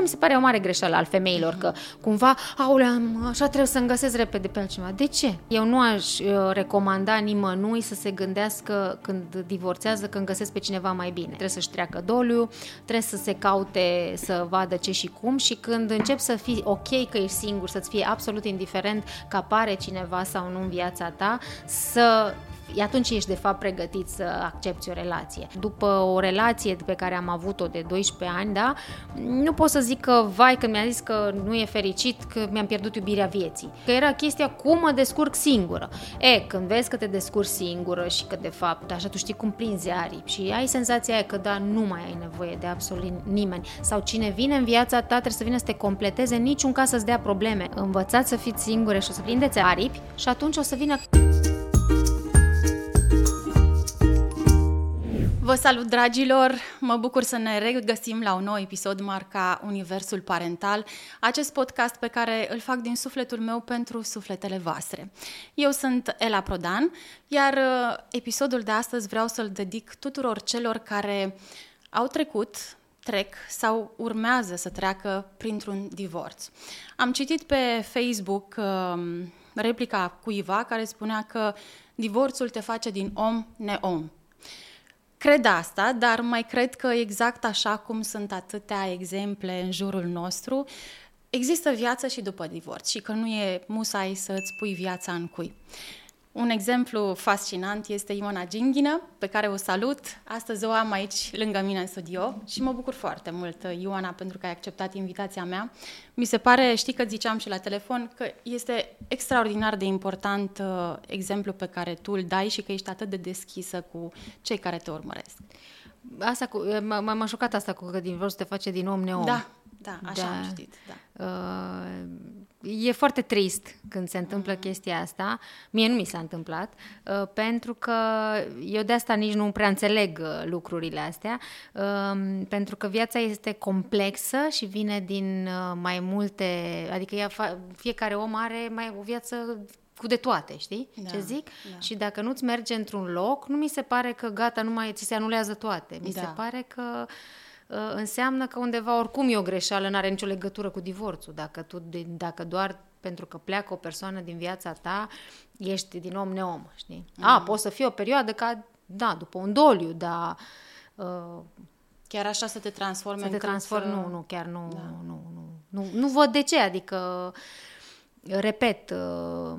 mi se pare o mare greșeală al femeilor, că cumva, aulea, așa trebuie să-mi găsesc repede pe altceva. De ce? Eu nu aș uh, recomanda nimănui să se gândească când divorțează, când găsesc pe cineva mai bine. Trebuie să-și treacă doliu, trebuie să se caute să vadă ce și cum și când încep să fii ok că ești singur, să-ți fie absolut indiferent că apare cineva sau nu în viața ta, să atunci ești de fapt pregătit să accepti o relație. După o relație pe care am avut-o de 12 ani, da, nu pot să zic că, vai, că mi-a zis că nu e fericit, că mi-am pierdut iubirea vieții. Că era chestia cum mă descurc singură. E, când vezi că te descurci singură și că de fapt, așa tu știi cum prinzi aripi și ai senzația aia că da, nu mai ai nevoie de absolut nimeni sau cine vine în viața ta trebuie să vină să te completeze, în niciun caz să-ți dea probleme. Învățați să fiți singure și o să prindeți aripi și atunci o să vină Vă salut, dragilor! Mă bucur să ne regăsim la un nou episod marca Universul Parental, acest podcast pe care îl fac din sufletul meu pentru sufletele voastre. Eu sunt Ela Prodan, iar uh, episodul de astăzi vreau să-l dedic tuturor celor care au trecut, trec sau urmează să treacă printr-un divorț. Am citit pe Facebook um, replica cuiva care spunea că divorțul te face din om neom. Cred asta, dar mai cred că exact așa cum sunt atâtea exemple în jurul nostru, există viață și după divorț și că nu e musai să-ți pui viața în cui. Un exemplu fascinant este Ioana Ginghină, pe care o salut. Astăzi o am aici lângă mine în studio și mă bucur foarte mult, Ioana, pentru că ai acceptat invitația mea. Mi se pare, știi că ziceam și la telefon, că este extraordinar de important uh, exemplu pe care tu îl dai și că ești atât de deschisă cu cei care te urmăresc. Asta cu, m-a, m-a șocat asta cu că din te face din om neom. Da, da, așa da. am știut. Da. Uh, e foarte trist când se întâmplă mm. chestia asta. Mie nu mi s-a întâmplat, uh, pentru că eu de asta nici nu prea înțeleg uh, lucrurile astea, uh, pentru că viața este complexă și vine din uh, mai multe, adică ea, fiecare om are mai o viață cu de toate, știi da, ce zic? Da. Și dacă nu-ți merge într-un loc, nu mi se pare că gata, nu mai ți se anulează toate. Mi da. se pare că uh, Uh, înseamnă că undeva oricum e o greșeală, nu are nicio legătură cu divorțul. Dacă, tu, dacă doar pentru că pleacă o persoană din viața ta, ești din om neom, știi? Mm. A, poți să fie o perioadă ca, da, după un doliu, dar... Uh, chiar așa să te transforme Să te transformi, să... nu, nu, chiar nu, da. nu, nu, nu, nu văd de ce, adică, repet, uh,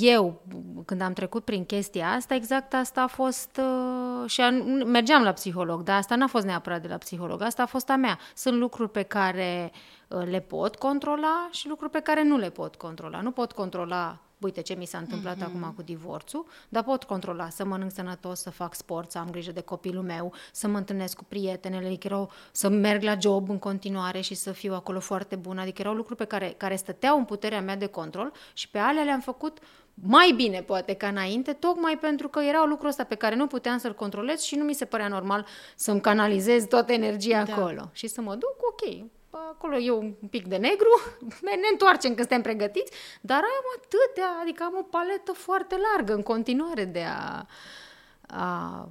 eu, când am trecut prin chestia asta, exact asta a fost uh, și a, mergeam la psiholog, dar asta n-a fost neapărat de la psiholog, asta a fost a mea. Sunt lucruri pe care uh, le pot controla și lucruri pe care nu le pot controla. Nu pot controla uite ce mi s-a întâmplat mm-hmm. acum cu divorțul, dar pot controla să mănânc sănătos, să fac sport, să am grijă de copilul meu, să mă întâlnesc cu prietenele, adică erau, să merg la job în continuare și să fiu acolo foarte bună, adică erau lucruri pe care, care stăteau în puterea mea de control și pe alea le-am făcut mai bine poate ca înainte, tocmai pentru că era lucrul ăsta pe care nu puteam să-l controlez și nu mi se părea normal să-mi canalizez toată energia da. acolo și să mă duc, ok, acolo e un pic de negru, ne întoarcem când suntem pregătiți, dar am atâtea, adică am o paletă foarte largă în continuare de a, a,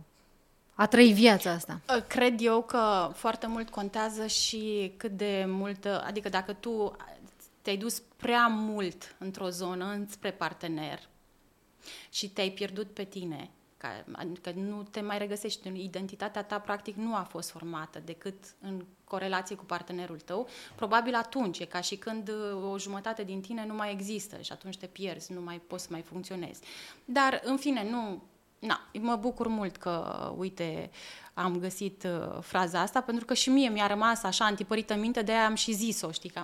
a trăi viața asta. Cred eu că foarte mult contează și cât de mult, adică dacă tu te-ai dus prea mult într-o zonă spre partener și te-ai pierdut pe tine, ca, adică nu te mai regăsești, identitatea ta practic nu a fost formată decât în corelație cu partenerul tău, probabil atunci e ca și când uh, o jumătate din tine nu mai există și atunci te pierzi, nu mai poți să mai funcționezi. Dar, în fine, nu... Na, mă bucur mult că, uite, am găsit uh, fraza asta, pentru că și mie mi-a rămas așa antipărită în minte, de aia am și zis-o, știi, că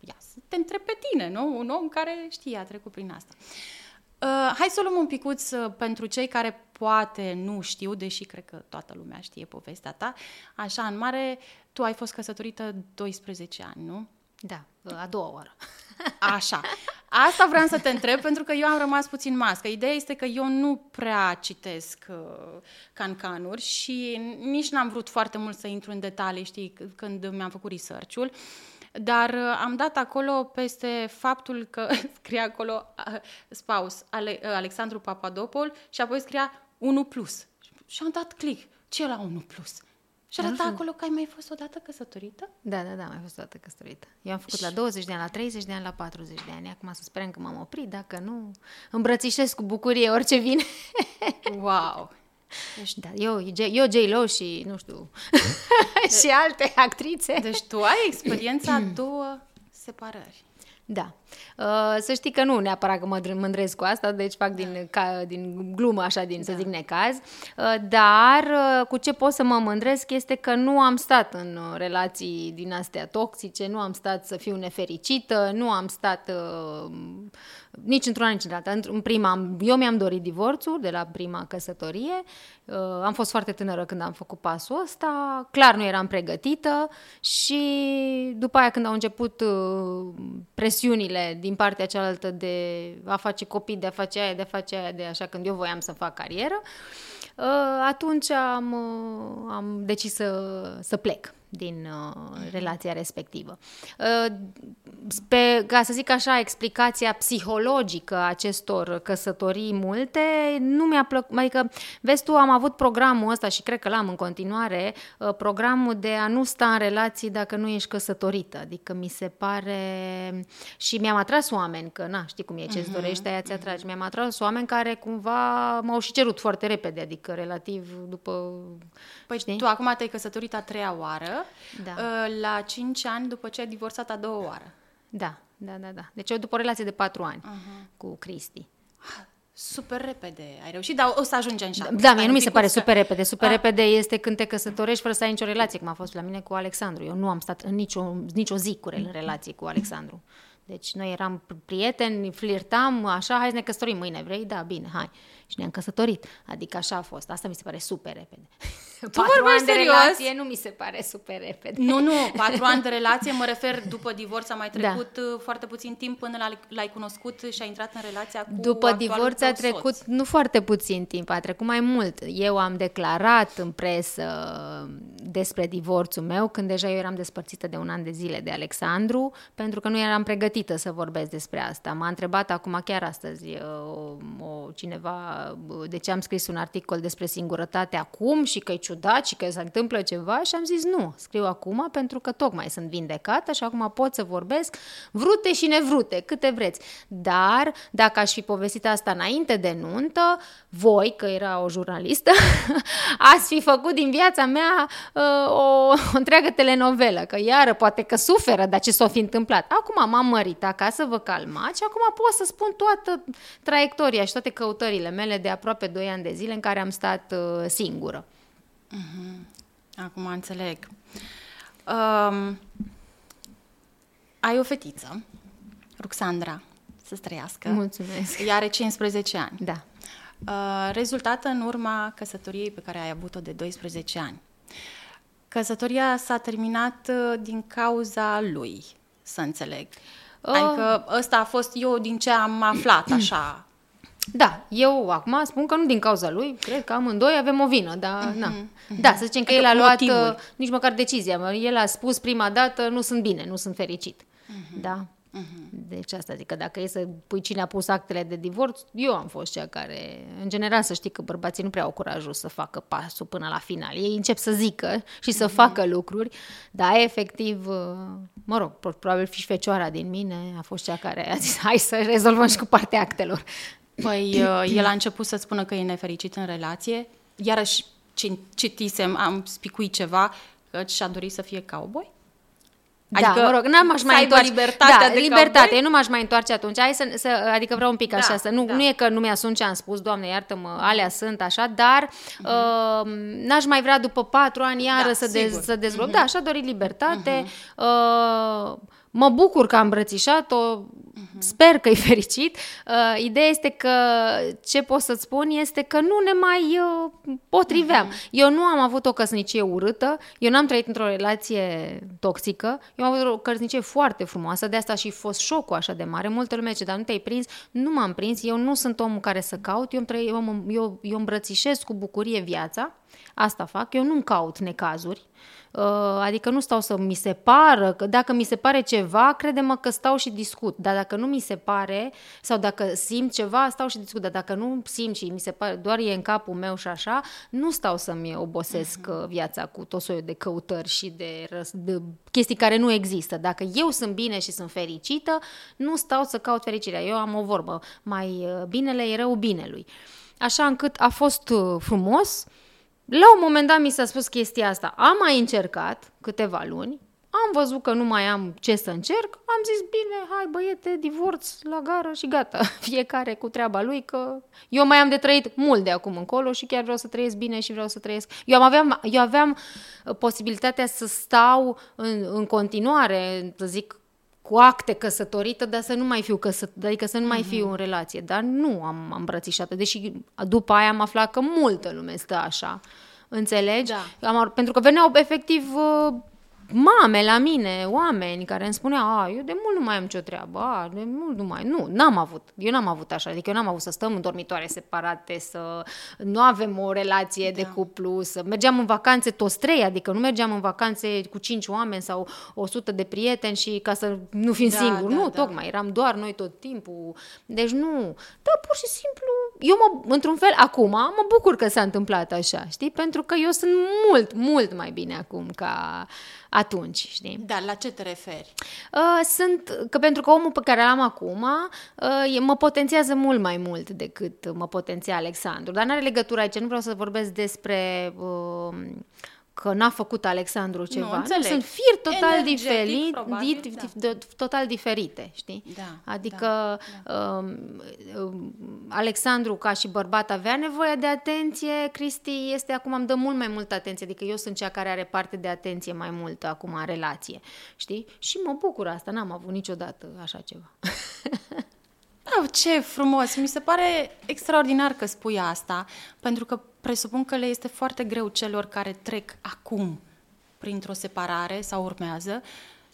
ia să te întreb pe tine, nu? Un om care știe, a trecut prin asta. Uh, hai să o luăm un picuț uh, pentru cei care poate nu știu, deși cred că toată lumea știe povestea ta. Așa, în mare, tu ai fost căsătorită 12 ani, nu? Da, a doua oară. Așa. Asta vreau să te întreb, pentru că eu am rămas puțin mască. Ideea este că eu nu prea citesc uh, cancanuri și nici n-am vrut foarte mult să intru în detalii, știi, când mi-am făcut research-ul. Uh, dar uh, am dat acolo peste faptul că scria acolo uh, spaus Ale, uh, Alexandru Papadopol și apoi scria 1 plus. Și am dat click. Ce la 1 plus? Și arăta acolo că ai mai fost odată căsătorită? Da, da, da, am mai fost odată căsătorită. Eu am făcut la 20 de ani, la 30 de ani, la 40 de ani. Acum să sperăm că m-am oprit, dacă nu, îmbrățișez cu bucurie orice vine. wow! Deci, da, eu, eu J-Lo și, nu știu, și alte actrițe. Deci tu ai experiența a două separări. Da. Uh, să știi că nu neapărat că mă mândresc cu asta, deci fac din, ca, din glumă, așa, din, da. să zic, necaz. Uh, dar uh, cu ce pot să mă mândresc este că nu am stat în relații din astea toxice, nu am stat să fiu nefericită, nu am stat nici într-una, nici într-alta. În prima, eu mi-am dorit divorțul de la prima căsătorie. Uh, am fost foarte tânără când am făcut pasul ăsta. Clar nu eram pregătită și după aia când au început uh, presiunile din partea cealaltă de a face copii, de a face aia, de a face aia, de așa când eu voiam să fac carieră, uh, atunci am, am decis să, să plec din uh, relația respectivă. Uh, pe, ca să zic așa, explicația psihologică a acestor căsătorii multe nu mi-a plăcut, adică, vezi tu, am avut programul ăsta și cred că l-am în continuare, uh, programul de a nu sta în relații dacă nu ești căsătorită, adică mi se pare și mi-am atras oameni, că na, știi cum e, ce-ți mhm, dorești, aia ți-atragi, mhm. mi-am atras oameni care cumva m-au și cerut foarte repede, adică relativ după... Păi știi? tu acum te-ai căsătorit a treia oară, da. Uh, la 5 ani după ce ai divorțat a doua oară. Da, da, da, da. Deci eu după o relație de 4 ani uh-huh. cu Cristi. Super repede ai reușit, dar o să ajungem și Da, mie nu mi se pare super repede. Super a. Ah. repede este când te căsătorești fără să ai nicio relație, cum a fost la mine cu Alexandru. Eu nu am stat în nicio, nicio zi cu în relație cu Alexandru. Deci noi eram prieteni, flirtam, așa, hai să ne căsătorim mâine, vrei? Da, bine, hai. Și ne-am căsătorit. Adică așa a fost. Asta mi se pare super repede. Tu patru ani de relație nu mi se pare super repede. Nu, nu, patru ani de relație, mă refer după divorț, a mai da. trecut da. foarte puțin timp până l-ai cunoscut și ai intrat în relația cu După divorț a trecut soț. nu foarte puțin timp, a trecut mai mult. Eu am declarat în presă despre divorțul meu când deja eu eram despărțită de un an de zile de Alexandru, pentru că nu eram pregătită să vorbesc despre asta. M-a întrebat acum chiar astăzi o, o cineva de ce am scris un articol despre singurătate acum și că e ciudat și că se întâmplă ceva și am zis nu, scriu acum pentru că tocmai sunt vindecată și acum pot să vorbesc vrute și nevrute, câte vreți. Dar dacă aș fi povestit asta înainte de nuntă, voi, că era o jurnalistă, ați fi făcut din viața mea uh, o, o întreagă telenovelă, că iară poate că suferă, dar ce s-a fi întâmplat. Acum m-am mărit acasă, vă calmați și acum pot să spun toată traiectoria și toate căutările mele mele de aproape 2 ani de zile în care am stat uh, singură. Uh-huh. Acum înțeleg. Um, ai o fetiță, Ruxandra, să trăiască. Mulțumesc. Ea are 15 ani. Da. Uh, rezultată în urma căsătoriei pe care ai avut-o de 12 ani. Căsătoria s-a terminat uh, din cauza lui, să înțeleg. Uh. Adică ăsta a fost eu din ce am aflat, așa, da, eu acum spun că nu din cauza lui, cred că amândoi avem o vină, dar uh-huh, na. Uh-huh. Da, să zicem că adică el a luat motivul. Uh, nici măcar decizia, el a spus prima dată nu sunt bine, nu sunt fericit. Uh-huh. Da? Uh-huh. Deci asta zic că dacă e să pui cine a pus actele de divorț, eu am fost cea care, în general să știi că bărbații nu prea au curajul să facă pasul până la final. Ei încep să zică și să uh-huh. facă lucruri, dar efectiv, uh, mă rog, probabil și fecioara din mine a fost cea care a zis hai să rezolvăm și cu partea actelor. Păi uh, el a început să spună că e nefericit în relație, iarăși citisem, am spicuit ceva, că și-a dorit să fie cowboy? Da, adică da, mă rog, n-am aș mai întoarce. libertatea da, de libertate, cowboy? nu m-aș mai întoarce atunci. Hai să, să adică vreau un pic da, așa, să nu, da. nu e că nu mi-asum ce am spus, Doamne, iartă-mă, alea sunt așa, dar uh-huh. uh, n-aș mai vrea după patru ani iară da, să, dez, să dezvolt. Uh-huh. Da, așa dori libertate. Uh-huh. Uh, Mă bucur că am îmbrățișat-o, uh-huh. sper că e fericit. Uh, ideea este că ce pot să-ți spun este că nu ne mai uh, potriveam. Uh-huh. Eu nu am avut o căsnicie urâtă, eu n-am trăit într-o relație toxică, eu am avut o căsnicie foarte frumoasă, de asta și fost șocul așa de mare. Multă lume ce dar nu te-ai prins, nu m-am prins, eu nu sunt omul care să caut, eu, eu, eu, eu îmbrățișez cu bucurie viața Asta fac, eu nu-mi caut necazuri, uh, adică nu stau să mi se pară, că dacă mi se pare ceva, crede-mă că stau și discut, dar dacă nu mi se pare, sau dacă simt ceva, stau și discut, dar dacă nu simt și mi se pare, doar e în capul meu și așa, nu stau să-mi obosesc uh-huh. viața cu tot soiul de căutări și de, de chestii care nu există. Dacă eu sunt bine și sunt fericită, nu stau să caut fericirea. Eu am o vorbă, mai uh, binele e rău binelui. Așa încât a fost uh, frumos, la un moment dat mi s-a spus chestia asta. Am mai încercat câteva luni, am văzut că nu mai am ce să încerc, am zis, bine, hai băiete, divorț la gară și gata. Fiecare cu treaba lui, că eu mai am de trăit mult de acum încolo și chiar vreau să trăiesc bine și vreau să trăiesc. Eu aveam, eu aveam uh, posibilitatea să stau în, în continuare, să zic, cu acte căsătorită, dar să nu mai fiu căsătorită, adică să nu mai fiu mhm. în relație. Dar nu am îmbrățișat deși după aia am aflat că multă lume stă așa. Înțelegi? Da. Am, pentru că veneau efectiv uh, mame la mine, oameni care îmi spuneau, a, eu de mult nu mai am ce treabă, a, de mult nu mai, nu, n-am avut, eu n-am avut așa, adică eu n-am avut să stăm în dormitoare separate, să nu avem o relație da. de cuplu, să mergeam în vacanțe toți trei, adică nu mergeam în vacanțe cu cinci oameni sau o sută de prieteni și ca să nu fim da, singuri, da, nu, da. tocmai, eram doar noi tot timpul, deci nu, da, pur și simplu, eu mă, într-un fel, acum, mă bucur că s-a întâmplat așa, știi, pentru că eu sunt mult, mult mai bine acum ca atunci, știi? Da, la ce te referi? Uh, sunt, că pentru că omul pe care l-am acum uh, mă potențiază mult mai mult decât mă potenția Alexandru, dar nu are legătură aici, nu vreau să vorbesc despre... Uh, că n-a făcut Alexandru ceva. Nu, înțeleg. sunt firi total, diferi, probabil, di, da. total diferite, știi? Da, adică da, da. Um, um, Alexandru ca și bărbat avea nevoie de atenție, Cristi este acum îmi dă mult mai multă atenție, adică eu sunt cea care are parte de atenție mai multă acum în relație, știi? Și mă bucur asta, n-am avut niciodată așa ceva. Oh, ce frumos! Mi se pare extraordinar că spui asta, pentru că presupun că le este foarte greu celor care trec acum printr-o separare sau urmează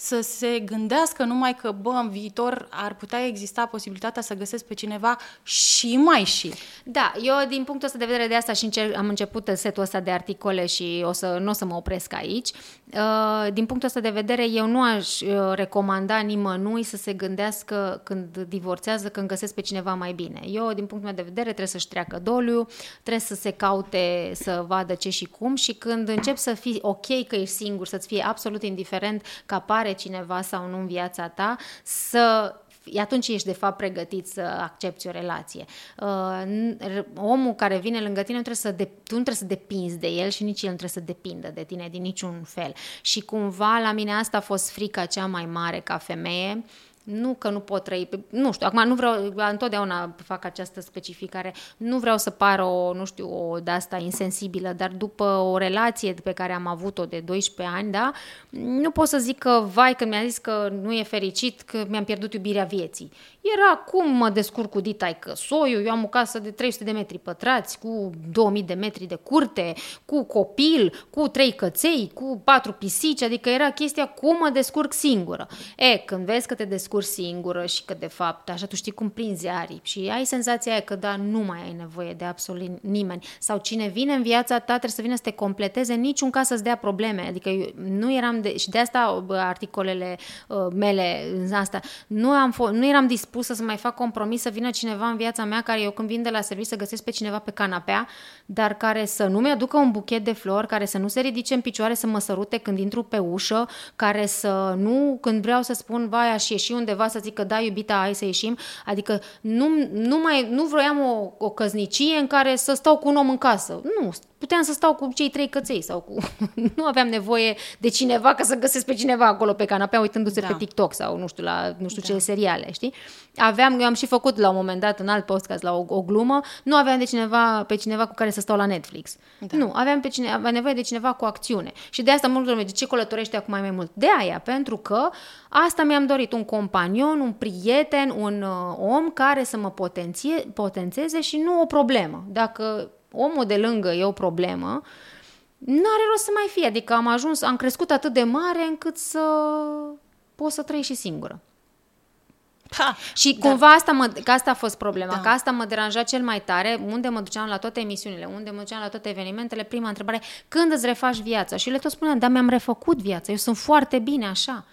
să se gândească numai că, bă, în viitor ar putea exista posibilitatea să găsesc pe cineva și mai și. Da, eu din punctul ăsta de vedere de asta și încer- am început setul ăsta de articole și o să, nu o să mă opresc aici. Uh, din punctul ăsta de vedere, eu nu aș uh, recomanda nimănui să se gândească când divorțează, când găsesc pe cineva mai bine. Eu, din punctul meu de vedere, trebuie să-și treacă doliu, trebuie să se caute, să vadă ce și cum și când încep să fii ok că ești singur, să-ți fie absolut indiferent că apare are cineva sau nu în viața ta, să atunci ești de fapt pregătit să accepti o relație. Uh, omul care vine lângă tine nu trebuie să de, tu nu trebuie să depinzi de el și nici el nu trebuie să depindă de tine din niciun fel. Și cumva la mine asta a fost frica cea mai mare ca femeie, nu că nu pot trăi, nu știu, acum nu vreau, întotdeauna fac această specificare, nu vreau să par o, nu știu, o de asta insensibilă, dar după o relație pe care am avut-o de 12 ani, da, nu pot să zic că, vai, când mi-a zis că nu e fericit, că mi-am pierdut iubirea vieții. Era cum mă descurc cu ditai că soiu, eu am o casă de 300 de metri pătrați, cu 2000 de metri de curte, cu copil, cu trei căței, cu patru pisici, adică era chestia cum mă descurc singură. E, când vezi că te descurci singură și că de fapt așa tu știi cum prinzi aripi și ai senzația aia că da, nu mai ai nevoie de absolut nimeni. Sau cine vine în viața ta trebuie să vină să te completeze, niciun caz să-ți dea probleme, adică eu nu eram de, și de asta articolele uh, mele în asta, nu, am fo- nu eram dispus dispusă să mai fac compromis să vină cineva în viața mea care eu când vin de la serviciu să găsesc pe cineva pe canapea, dar care să nu mi-aducă un buchet de flori, care să nu se ridice în picioare să mă sărute când intru pe ușă, care să nu, când vreau să spun, vai, aș ieși undeva să zic că da, iubita, hai să ieșim, adică nu, nu, mai, nu vroiam o, o căznicie în care să stau cu un om în casă. Nu, puteam să stau cu cei trei căței sau cu... nu aveam nevoie de cineva ca să găsesc pe cineva acolo pe canapea uitându-se da. pe TikTok sau nu știu, la nu știu da. ce seriale, știi? Aveam, eu am și făcut la un moment dat în alt podcast la o, o glumă, nu aveam de cineva, pe cineva cu care să stau la Netflix. Da. Nu, aveam, pe cine, aveam nevoie de cineva cu acțiune. Și de asta multă lume, de ce călătorește acum mai mult? De aia, pentru că asta mi-am dorit, un companion, un prieten, un uh, om care să mă potenție, potențeze și nu o problemă. Dacă omul de lângă e o problemă, nu are rost să mai fie. Adică am ajuns, am crescut atât de mare încât să pot să trăiesc și singură. Ha, Și da. cumva asta, mă, că asta a fost problema, Da. că asta mă deranja cel mai tare, unde mă duceam la toate emisiunile, unde mă duceam la toate evenimentele, prima întrebare, când îți refaci viața? Și le tot spuneam, dar mi-am refăcut viața, eu sunt foarte bine așa.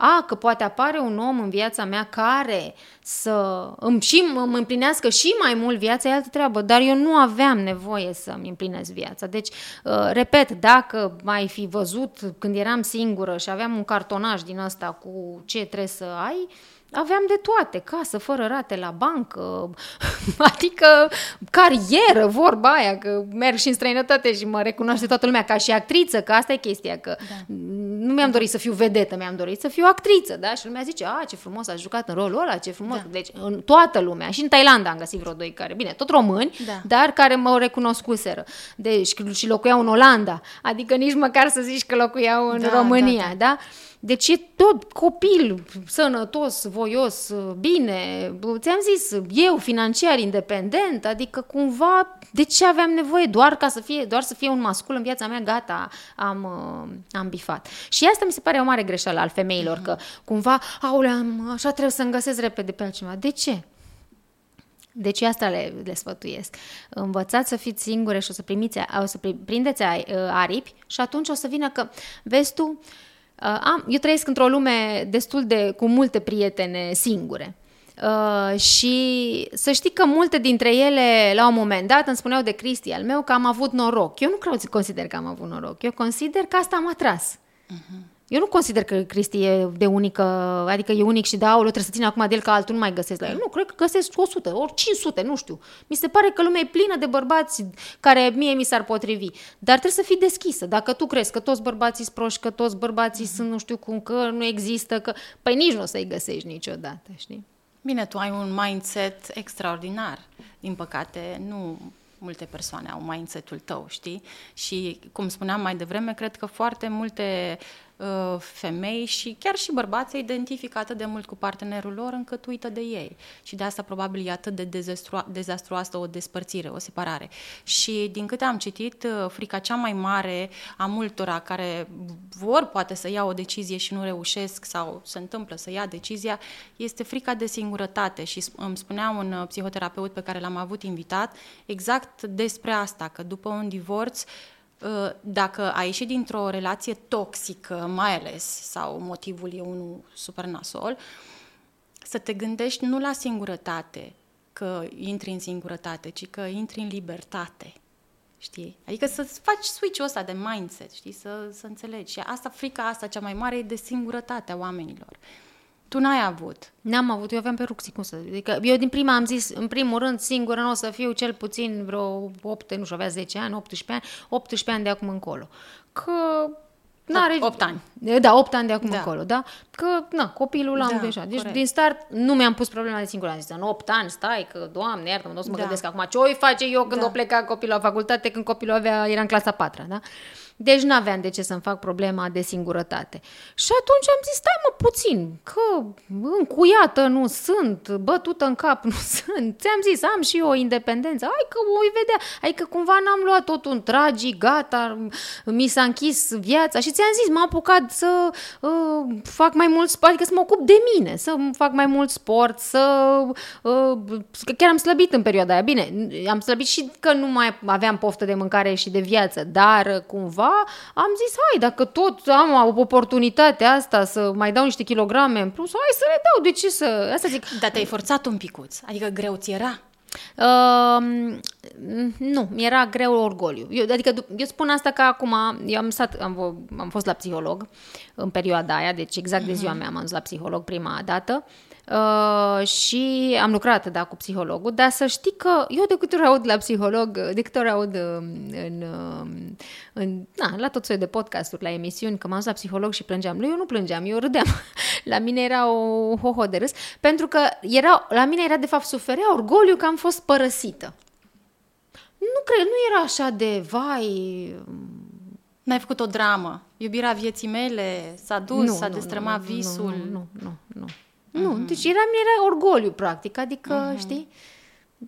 A, că poate apare un om în viața mea care să îmi, și îmi împlinească și mai mult viața, e altă treabă, dar eu nu aveam nevoie să-mi împlinesc viața. Deci, uh, repet, dacă mai fi văzut când eram singură și aveam un cartonaj din ăsta cu ce trebuie să ai, aveam de toate, casă fără rate la bancă, adică carieră, vorba aia, că merg și în străinătate și mă recunoaște toată lumea ca și actriță, că asta e chestia, că da. nu mi-am dorit să fiu vedetă, mi-am dorit să fiu actriță, da? Și lumea zice, a, ce frumos a jucat în rolul ăla, ce frumos. Da. Deci, în toată lumea, și în Thailanda am găsit vreo doi care, bine, tot români, Da. dar care mă recunoscuseră. Deci, și locuiau în Olanda, adică nici măcar să zici că locuiau în Da, România, da, da? da? Deci e tot copil, sănătos, voios, bine, ți-am zis, eu financiar independent, adică cumva de ce aveam nevoie? Doar ca să fie, doar să fie un mascul în viața mea, gata, am, uh, am bifat. Și asta mi se pare o mare greșeală al femeilor, că cumva, aule, am, așa trebuie să-mi găsesc repede pe altceva. De ce? Deci eu asta le, le sfătuiesc. Învățați să fiți singure și o să, primiți, o să pri- prindeți a- aripi și atunci o să vină că, vezi tu, uh, am, eu trăiesc într-o lume destul de, cu multe prietene singure. Uh, și să știi că multe dintre ele, la un moment dat, îmi spuneau de Cristi al meu că am avut noroc. Eu nu cred, consider că am avut noroc. Eu consider că asta am atras. Uh-huh. Eu nu consider că Cristi e de unică, adică e unic și da, aoleu, trebuie să țin acum de el că altul nu mai găsesc la el. Nu, cred că găsesc 100, ori 500, nu știu. Mi se pare că lumea e plină de bărbați care mie mi s-ar potrivi. Dar trebuie să fii deschisă. Dacă tu crezi că toți bărbații sunt proști, că toți bărbații mm-hmm. sunt nu știu cum, că nu există, că... Păi nici nu o să-i găsești niciodată, știi? Bine, tu ai un mindset extraordinar. Din păcate, nu multe persoane au mindset-ul tău, știi? Și, cum spuneam mai devreme, cred că foarte multe uh, femei și chiar și bărbați se identifică atât de mult cu partenerul lor încât uită de ei. Și de asta probabil e atât de dezastro- dezastruoasă o despărțire, o separare. Și din câte am citit, uh, frica cea mai mare a multora care vor poate să ia o decizie și nu reușesc sau se întâmplă să ia decizia, este frica de singurătate. Și sp- îmi spunea un uh, psihoterapeut pe care l-am avut invitat exact despre asta, că după un divorț Uh, dacă ai ieșit dintr-o relație toxică, mai ales, sau motivul e unul super nasol, să te gândești nu la singurătate, că intri în singurătate, ci că intri în libertate. Știi? Adică să faci switch-ul ăsta de mindset, știi? Să, să înțelegi. Și asta, frica asta cea mai mare e de singurătatea oamenilor. Tu n-ai avut. N-am avut, eu aveam pe ruxi, cum să adică eu din prima am zis, în primul rând, singură nu o să fiu cel puțin vreo 8, nu știu, avea 10 ani, 18 ani, 18 ani de acum încolo. Că N-are... 8 ani. Da, 8 ani de acum Da. încolo, da? Că, na, copilul l-am Da, deja. Deci, corect. din start, nu mi-am pus problema de singură. Am zis, în 8 ani, stai, că, doamne, iartă-mă, nu o să mă Da. gândesc acum ce o face eu când Da. o pleca copilul la facultate, când copilul avea, era în clasa 4 da? Deci n-aveam de ce să-mi fac problema de singurătate. Și atunci am zis, stai mă puțin, că încuiată nu sunt, bătută în cap nu sunt. Ți-am zis, am și eu o independență. Hai că o voi vedea. Adică cumva n-am luat totul în tragii, gata, mi s-a închis viața. Și ți-am zis, m-am apucat să uh, fac mai mult sport, adică să mă ocup de mine, să fac mai mult sport, să... Uh, că chiar am slăbit în perioada aia. Bine, am slăbit și că nu mai aveam poftă de mâncare și de viață, dar uh, cumva am zis, hai, dacă tot am oportunitatea asta să mai dau niște kilograme în plus, hai să le dau, de ce să... Asta zic, Dar te-ai forțat un picuț, adică greu ți era. Uh, nu, mi-era greu orgoliu. Eu, adică dup- eu spun asta că acum, eu am, stat, am, vo- am fost la psiholog în perioada aia, deci exact de ziua mea am dus la psiholog prima dată uh, și am lucrat, da, cu psihologul, dar să știi că eu de câte ori aud la psiholog, de câte ori aud uh, în, uh, în, na, la tot soiul de podcasturi, la emisiuni, că m-am dus la psiholog și plângeam. Eu nu plângeam, eu râdeam. La mine era o hoho de râs, pentru că era, la mine era de fapt suferea orgoliu că am fost părăsită. Nu cred, nu era așa de vai. N-ai făcut o dramă. Iubirea vieții mele s-a dus, nu, s-a nu, destrămat nu, visul. Nu, nu, nu, nu. Nu, deci era, era orgoliu, practic, adică, știi?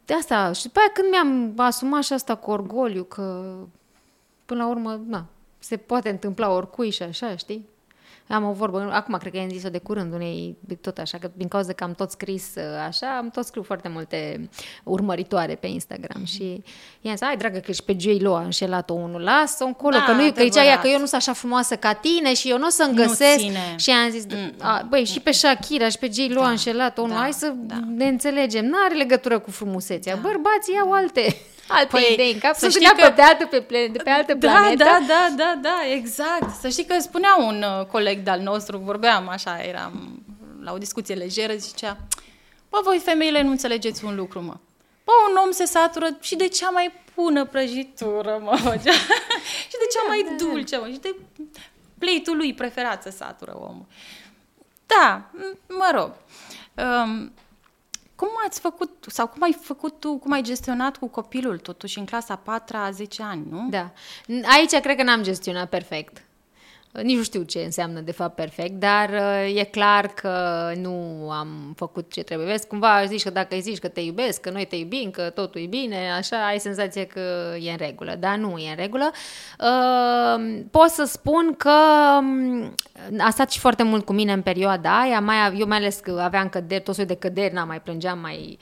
De asta, și după aia când mi-am asumat și asta cu orgoliu, că până la urmă, na, se poate întâmpla oricui și așa, știi? Am o vorbă, acum cred că i-am zis-o de curând unei, tot așa, că din cauza că am tot scris uh, așa, am tot scriu foarte multe urmăritoare pe Instagram mm-hmm. și i-am zis, ai dragă că și pe J. Lo a înșelat-o unul, lasă-o încolo, da, că nu că zicea ea că eu nu sunt așa frumoasă ca tine și eu nu o să-mi găsesc. Și am zis, mm, a, băi, și pe Shakira și pe J. Lo da, a înșelat-o unul, da, hai să da. ne înțelegem, nu are legătură cu frumusețea, da. bărbații iau alte alte păi, idei în cap, să știi că... pe, altă, pe, pe, pe altă da, planetă. Da, da, da, da, exact. Să știi că spunea un uh, coleg de-al nostru, vorbeam așa, eram la o discuție lejeră, zicea, bă, voi femeile nu înțelegeți un lucru, mă. Bă, un om se satură și de cea mai bună prăjitură, mă, și de cea mai dulce, mă, și de plate lui preferat să satură omul. Da, mă rog. Um, cum ați făcut, sau cum ai făcut tu, cum ai gestionat cu copilul totuși în clasa 4 a 10 ani, nu? Da. Aici cred că n-am gestionat perfect. Nici nu știu ce înseamnă de fapt perfect, dar uh, e clar că nu am făcut ce trebuie. Vezi, cumva zici că dacă îi zici că te iubesc, că noi te iubim, că totul e bine, așa ai senzația că e în regulă, dar nu e în regulă. Uh, pot să spun că um, a stat și foarte mult cu mine în perioada aia, mai, eu mai ales că aveam căderi, tot soiul de căderi, n-am mai plângeam, mai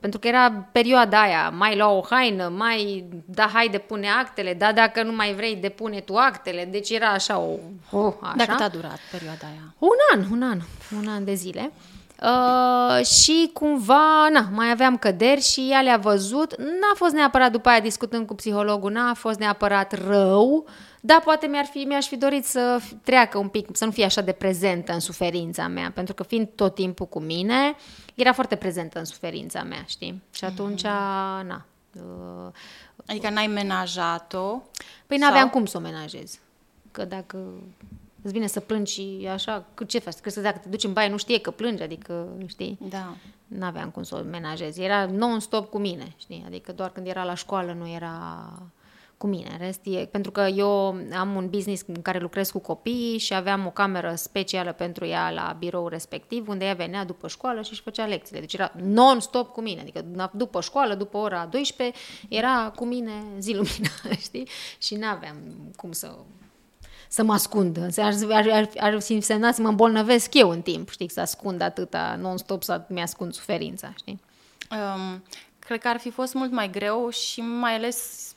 pentru că era perioada aia, mai lua o haină, mai da, hai depune actele, da, dacă nu mai vrei, depune tu actele, deci era așa o... Oh, așa. Dar cât a durat perioada aia? Un an, un an, un an de zile. Uh, și cumva, na, mai aveam căderi și ea le-a văzut. N-a fost neapărat după aia discutând cu psihologul, n-a fost neapărat rău, dar poate mi-ar fi, mi-aș fi dorit să treacă un pic, să nu fie așa de prezentă în suferința mea, pentru că fiind tot timpul cu mine, era foarte prezentă în suferința mea, știi? Și atunci, mm-hmm. na. Uh, adică n-ai menajat-o? Păi sau? n-aveam cum să o menajez. Că dacă îți vine să plângi și așa, ce faci? Crezi că dacă te duci în baie nu știe că plângi, adică, știi? Da. N-aveam cum să o menajez. Era non-stop cu mine, știi? Adică doar când era la școală nu era cu mine. În rest, e, pentru că eu am un business în care lucrez cu copii și aveam o cameră specială pentru ea la birou respectiv, unde ea venea după școală și își făcea lecțiile. Deci era non-stop cu mine. Adică după școală, după ora 12, era cu mine zi lumina, știi? Și n-aveam cum să să mă ascund. Ar, ar, ar, ar însemna să mă îmbolnăvesc eu în timp, știi, să ascund atâta non-stop, să mi-ascund suferința, știi? Um, cred că ar fi fost mult mai greu și mai ales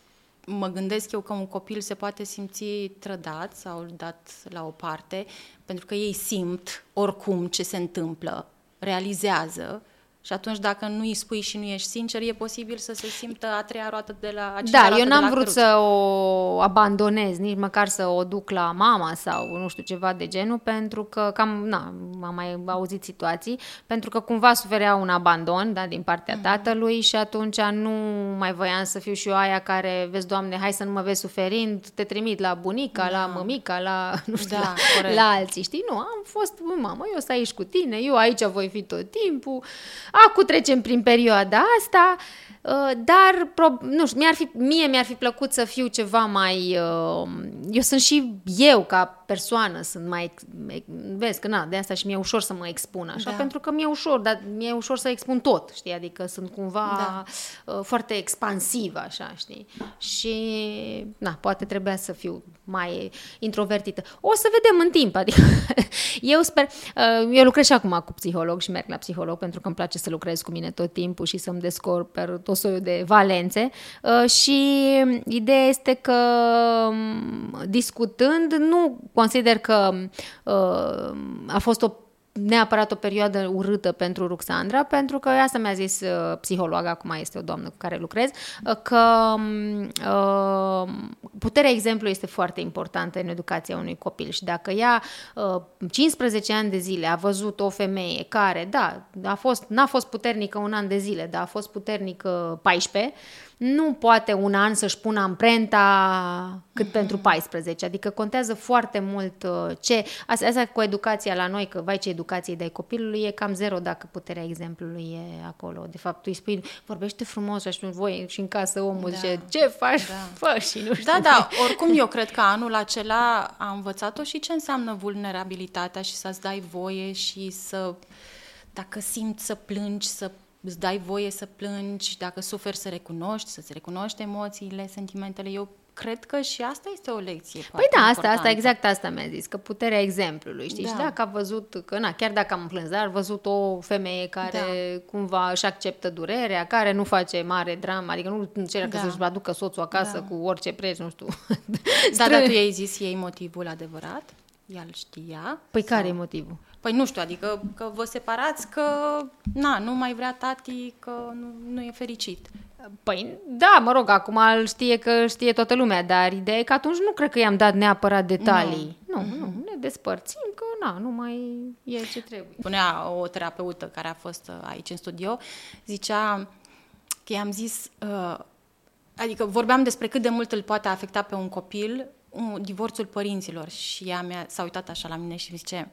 mă gândesc eu că un copil se poate simți trădat sau dat la o parte, pentru că ei simt oricum ce se întâmplă, realizează și atunci dacă nu îi spui și nu ești sincer, e posibil să se simtă a treia roată de la a Da, eu n-am vrut căruță. să o abandonez, nici măcar să o duc la mama sau nu știu ceva de genul, pentru că cam, na, am mai auzit situații, pentru că cumva suferea un abandon, da, din partea mm-hmm. tatălui și atunci nu mai voiam să fiu și eu aia care, vezi, Doamne, hai să nu mă vezi suferind, te trimit la bunica, da. la mămica, la, nu știu, da, la, la alții, știi? Nu, am fost, mamă, eu să aici cu tine, eu aici voi fi tot timpul, Acum trecem prin perioada asta, uh, dar nu știu, mi-ar fi, mie mi-ar fi plăcut să fiu ceva mai... Uh, eu sunt și eu ca persoană sunt mai... Vezi că na, de asta și mi-e ușor să mă expun așa, da. pentru că mi-e ușor, dar mi-e ușor să expun tot, știi? Adică sunt cumva da. Uh, foarte expansivă, așa, știi? Și, na, poate trebuia să fiu mai introvertită. O să vedem în timp, adică eu sper... Uh, eu lucrez și acum cu psiholog și merg la psiholog pentru că îmi place să lucrez cu mine tot timpul și să-mi descoper tot soiul de valențe uh, și ideea este că um, discutând nu consider că uh, a fost o neapărat o perioadă urâtă pentru Ruxandra, pentru că asta mi-a zis uh, psihologa, acum este o doamnă cu care lucrez, uh, că uh, puterea exemplului este foarte importantă în educația unui copil și dacă ea uh, 15 ani de zile a văzut o femeie care, da, a fost, n-a fost puternică un an de zile, dar a fost puternică 14, nu poate un an să-și pună amprenta cât mm-hmm. pentru 14, adică contează foarte mult uh, ce... Asta, asta cu educația la noi, că vai ce educație dai copilului, e cam zero dacă puterea exemplului e acolo. De fapt, tu îi spui, vorbește frumos și voi și în casă omul da. zice, ce faci, da. fă și nu știu. Da, da, oricum eu cred că anul acela a învățat-o și ce înseamnă vulnerabilitatea și să-ți dai voie și să dacă simți să plângi, să îți dai voie să plângi, dacă suferi să recunoști, să-ți recunoști emoțiile, sentimentele. Eu cred că și asta este o lecție. Păi da, asta, asta, exact asta mi-a zis, că puterea exemplului, știi? Da. Și dacă a văzut, că na, chiar dacă am plâns, dar a văzut o femeie care da. cumva își acceptă durerea, care nu face mare dramă, adică nu încearcă da. să-și aducă soțul acasă da. cu orice preț, nu știu. Da, dar tu i-ai zis ei motivul adevărat? El știa? Păi sau... care e motivul? Păi nu știu, adică că vă separați, că na, nu mai vrea tati, că nu, nu e fericit. Păi da, mă rog, acum îl știe că știe toată lumea, dar ideea e că atunci nu cred că i-am dat neapărat detalii. Nu, nu, mm-hmm. nu ne despărțim, că na, nu mai e ce trebuie. Punea o terapeută care a fost uh, aici în studio, zicea că i-am zis, uh, adică vorbeam despre cât de mult îl poate afecta pe un copil un, divorțul părinților și ea mi-a, s-a uitat așa la mine și mi zice,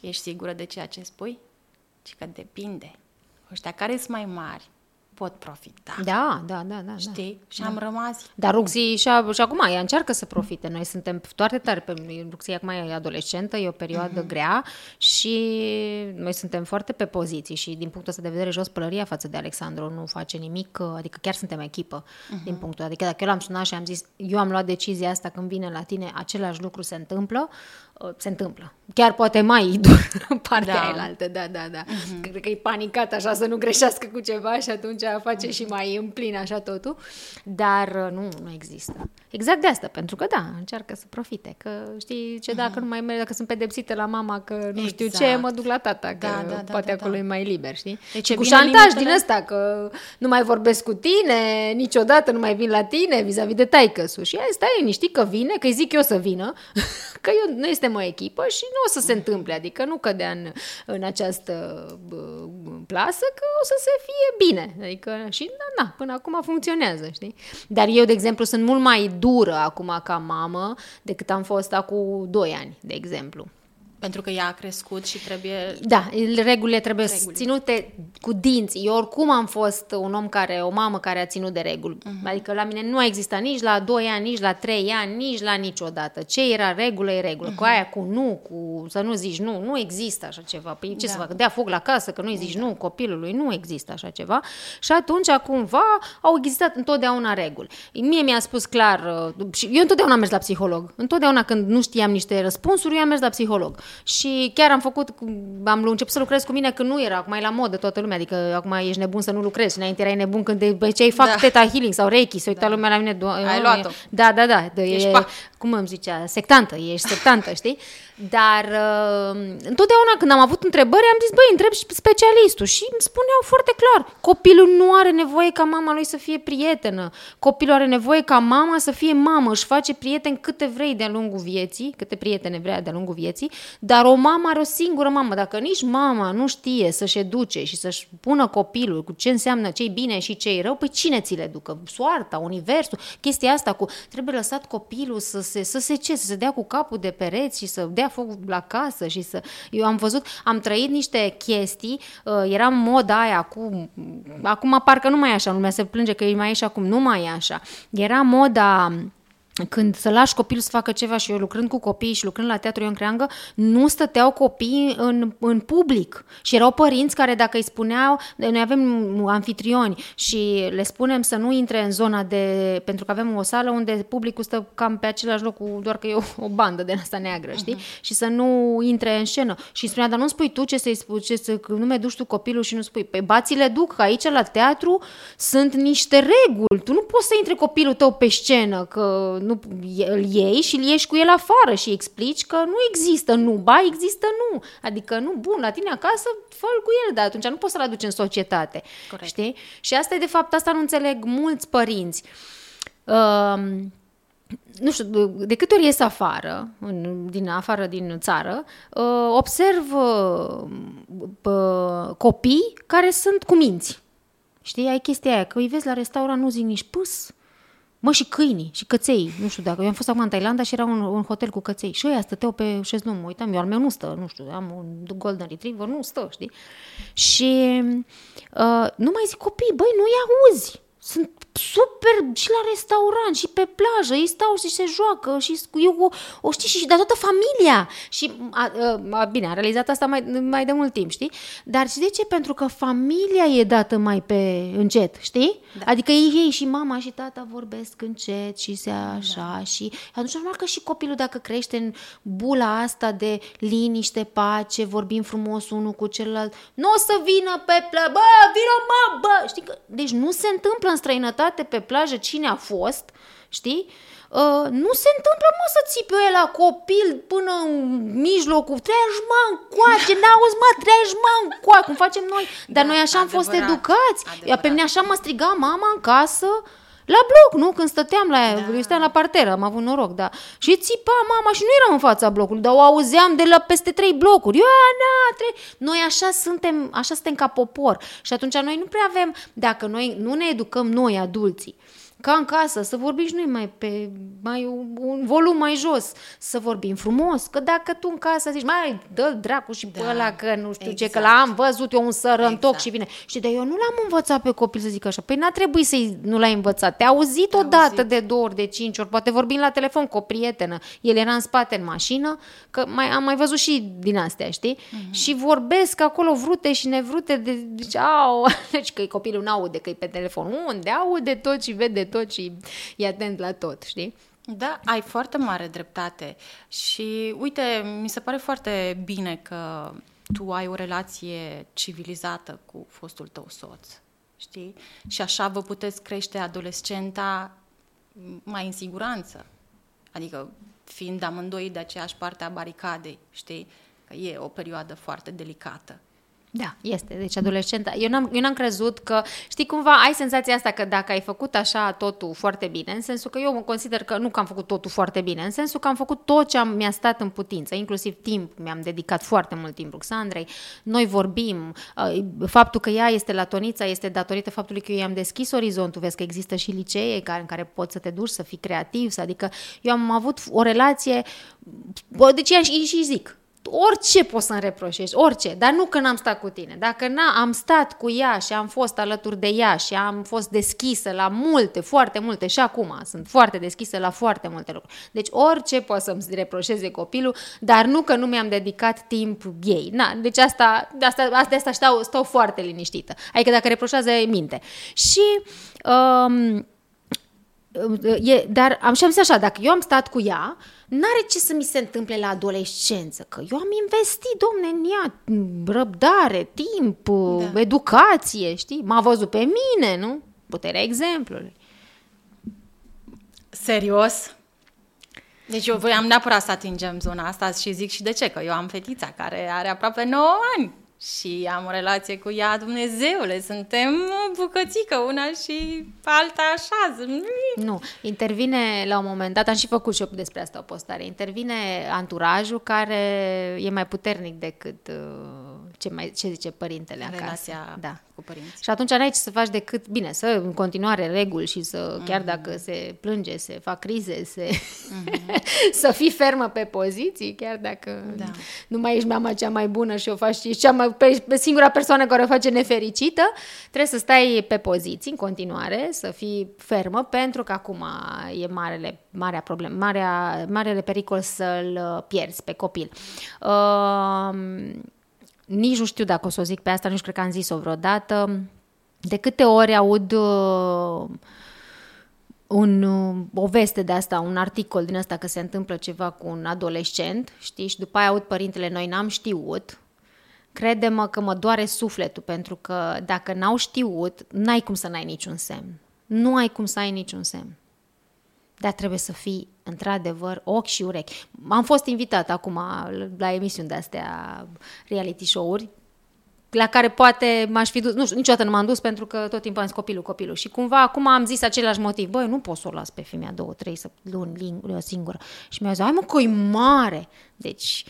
ești sigură de ceea ce spui? Și că depinde. Ăștia care sunt mai mari pot profita. Da, da, da, da. Știi? Da. Și da. am rămas... Dar Ruxi și, și acum ea încearcă să profite. Noi suntem foarte tari. Pe, Ruxi acum e adolescentă, e o perioadă mm-hmm. grea și noi suntem foarte pe poziții și din punctul ăsta de vedere jos pălăria față de Alexandru nu face nimic, adică chiar suntem echipă mm-hmm. din punctul Adică dacă eu l-am sunat și am zis, eu am luat decizia asta când vine la tine, același lucru se întâmplă, Uh, se întâmplă. Chiar poate mai dur partea da. elaltă, da, da, da. Uh-huh. Cred că e panicat așa să nu greșească cu ceva și atunci face uh-huh. și mai în plin așa totul. Dar uh, nu, nu există. Exact de asta, pentru că da, încearcă să profite. Că știi ce, dacă uh-huh. nu mai merg, dacă sunt pedepsită la mama că nu exact. știu ce, exact. mă duc la tata, că da, da, da, poate da, acolo da. e mai liber, știi? Deci cu șantaj limitele... din ăsta, că nu mai vorbesc cu tine, niciodată nu mai vin la tine vis-a-vis de taică Și aia stai liniștit că vine, că îi zic eu să vină, că eu nu este suntem o echipă și nu o să se întâmple, adică nu cădea în, în această plasă, că o să se fie bine. Adică și da, da, până acum funcționează, știi? Dar eu, de exemplu, sunt mult mai dură acum ca mamă decât am fost acum 2 ani, de exemplu. Pentru că ea a crescut și trebuie... Da, regulile trebuie reguli. ținute cu dinți. Eu oricum am fost un om care, o mamă care a ținut de reguli. Uh-huh. Adică la mine nu a existat nici la 2 ani, nici la 3 ani, nici la niciodată. Ce era regulă e regulă. Uh-huh. Cu aia cu nu, cu să nu zici nu, nu există așa ceva. Păi ce da. să facă? Dea foc la casă că nu-i zici da. nu copilului, nu există așa ceva. Și atunci, cumva, au existat întotdeauna reguli. Mie mi-a spus clar, uh, și eu întotdeauna am mers la psiholog. Întotdeauna când nu știam niște răspunsuri, eu am mers la psiholog și chiar am făcut, am început să lucrez cu mine când nu era, acum e la modă toată lumea, adică acum ești nebun să nu lucrezi, înainte erai nebun când de ce ai fac da. teta healing sau reiki, se uita da. lumea la mine. Ai luat-o. Da, da, da, de, ești e, cum îmi zicea, sectantă, ești sectantă, știi? Dar uh, întotdeauna când am avut întrebări, am zis, băi, întreb specialistul și îmi spuneau foarte clar, copilul nu are nevoie ca mama lui să fie prietenă, copilul are nevoie ca mama să fie mamă, își face prieteni câte vrei de-a lungul vieții, câte prietene vrea de-a lungul vieții, dar o mamă are o singură mamă. Dacă nici mama nu știe să-și educe și să-și pună copilul cu ce înseamnă ce bine și ce rău, păi cine ți le ducă? Soarta, universul, chestia asta cu trebuie lăsat copilul să se, să se ce, să se dea cu capul de pereți și să dea foc la casă și să... Eu am văzut, am trăit niște chestii, uh, era moda aia acum, acum parcă nu mai e așa, lumea se plânge că e mai e și acum, nu mai e așa. Era moda când să lași copilul să facă ceva și eu lucrând cu copii și lucrând la teatru Ion Creangă, nu stăteau copii în, în public. Și erau părinți care dacă îi spuneau, noi avem anfitrioni și le spunem să nu intre în zona de, pentru că avem o sală unde publicul stă cam pe același loc, doar că e o, o bandă de asta neagră, știi? Uh-huh. Și să nu intre în scenă. Și îi spunea, dar nu spui tu ce să-i spui, ce să, nu mi duci tu copilul și nu spui. Pe păi bații le duc, că aici la teatru sunt niște reguli. Tu nu poți să intre copilul tău pe scenă, că nu, îl iei și îl ieși cu el afară și explici că nu există nu, ba există nu. Adică nu, bun, la tine acasă, fă cu el, dar atunci nu poți să-l aduci în societate. Corect. Știi? Și asta e de fapt, asta nu înțeleg mulți părinți. Uh, nu știu, de câte ori ies afară, în, din afară din țară, uh, observ uh, uh, copii care sunt cu minți. Știi, ai chestia aia, că îi vezi la restaurant, nu zic nici pâs, Mă, și câinii, și căței, nu știu dacă, eu am fost acum în Thailanda și era un, un hotel cu căței. Și ăia stăteau pe șezlong, mă uitam, eu al meu nu stă, nu știu, am un golden retriever, nu stă, știi? Și uh, nu mai zic copii, băi, nu-i auzi, sunt super și la restaurant și pe plajă, ei stau și se joacă și eu o, o știi și de toată familia. Și a, a, bine, a realizat asta mai, mai de mult timp, știi? Dar și de ce? Pentru că familia e dată mai pe încet, știi? Da. Adică ei, ei și mama și tata vorbesc încet și se așa da. și atunci normal că și copilul dacă crește în bula asta de liniște, pace, vorbim frumos unul cu celălalt, nu o să vină pe plă, bă, vină mă, bă, știi că, deci nu se întâmplă în străinătate pe plajă cine a fost, știi? Uh, nu se întâmplă, mă, să ții pe el la copil până în mijlocul, treci mă încoace, n-auzi mă, treci mă încoace, cum facem noi. Dar da, noi așa adevărat, am fost educați. Adevărat. Pe mine așa mă striga mama în casă, la bloc, nu? Când stăteam la da. eu stăteam la parter, am avut noroc, da. Și țipa mama și nu eram în fața blocului, dar o auzeam de la peste trei blocuri. na, trei. Noi așa suntem, așa suntem ca popor. Și atunci noi nu prea avem, dacă noi nu ne educăm noi adulții, ca în casă, să vorbim și noi mai pe mai un, un volum mai jos, să vorbim frumos, că dacă tu în casă zici, mai dă dracu și da, pe ăla că nu știu exact. ce, că l-am văzut eu un sărăntoc exact. și vine. Și de eu nu l-am învățat pe copil să zic așa, păi n-a trebuit să-i nu l-ai învățat, te-a auzit Te-a odată auzit. de două ori, de cinci ori, poate vorbim la telefon cu o prietenă, el era în spate în mașină, că mai, am mai văzut și din astea, știi? Mm-hmm. Și vorbesc acolo vrute și nevrute, de, deci, au, deci că copilul nu aude, că e pe telefon, unde aude tot și vede tot și e atent la tot, știi? Da, ai foarte mare dreptate și uite, mi se pare foarte bine că tu ai o relație civilizată cu fostul tău soț, știi? Și așa vă puteți crește adolescenta mai în siguranță. Adică fiind amândoi de aceeași parte a baricadei, știi? Că e o perioadă foarte delicată. Da, este. Deci adolescenta. Eu n-am, eu n-am crezut că, știi cumva, ai senzația asta că dacă ai făcut așa totul foarte bine, în sensul că eu mă consider că nu că am făcut totul foarte bine, în sensul că am făcut tot ce am, mi-a stat în putință, inclusiv timp, mi-am dedicat foarte mult timp Ruxandrei, noi vorbim, uh, faptul că ea este la Tonița este datorită faptului că eu i-am deschis orizontul, vezi că există și licee care, în care poți să te duci, să fii creativ, să, adică eu am avut o relație, deci și, și zic, orice poți să-mi reproșești, orice, dar nu că n-am stat cu tine. Dacă n am stat cu ea și am fost alături de ea și am fost deschisă la multe, foarte multe și acum sunt foarte deschisă la foarte multe lucruri. Deci orice poți să-mi reproșeze copilul, dar nu că nu mi-am dedicat timp ei. Na, deci asta, de asta, de asta stau, stau foarte liniștită. Adică dacă reproșează, minte. Și... Um, e, dar am și am zis așa, dacă eu am stat cu ea, N-are ce să mi se întâmple la adolescență, că eu am investit, domne, în ea răbdare, timp, da. educație, știi? M-a văzut pe mine, nu? Puterea exemplului. Serios? Deci eu voiam neapărat să atingem zona asta și zic și de ce, că eu am fetița care are aproape 9 ani și am o relație cu ea, Dumnezeule, suntem bucățică una și alta așa. Nu, intervine la un moment dat, am și făcut și eu despre asta o postare, intervine anturajul care e mai puternic decât uh, ce, mai, ce zice părintele acasă. Relația da. cu părinții. Și atunci n-ai ce să faci decât, bine, să în continuare reguli și să, chiar mm-hmm. dacă se plânge, se fac crize, se, mm-hmm. să fii fermă pe poziții, chiar dacă da. nu mai ești mama cea mai bună și o faci și cea mai, pe, pe singura persoană care o face nefericită, trebuie să stai pe poziții în continuare, să fii fermă, pentru că acum e marele, marea problemă, marea, marele pericol să-l pierzi pe copil. Uh, nici nu știu dacă o să o zic pe asta, nu știu, cred că am zis-o vreodată. De câte ori aud uh, un, uh, o veste de asta, un articol din asta că se întâmplă ceva cu un adolescent, știi, și după aia aud părintele, noi n-am știut, crede-mă că mă doare sufletul, pentru că dacă n-au știut, n-ai cum să n-ai niciun semn. Nu ai cum să ai niciun semn dar trebuie să fii într-adevăr ochi și urechi. Am fost invitat acum la emisiuni de-astea reality show-uri, la care poate m-aș fi dus, nu știu, niciodată nu m-am dus pentru că tot timpul am zis copilul, copilul. Și cumva acum am zis același motiv. Băi, nu pot să o las pe femeia două, trei luni, o singură. Și mi-a zis, ai mă, că e mare. Deci,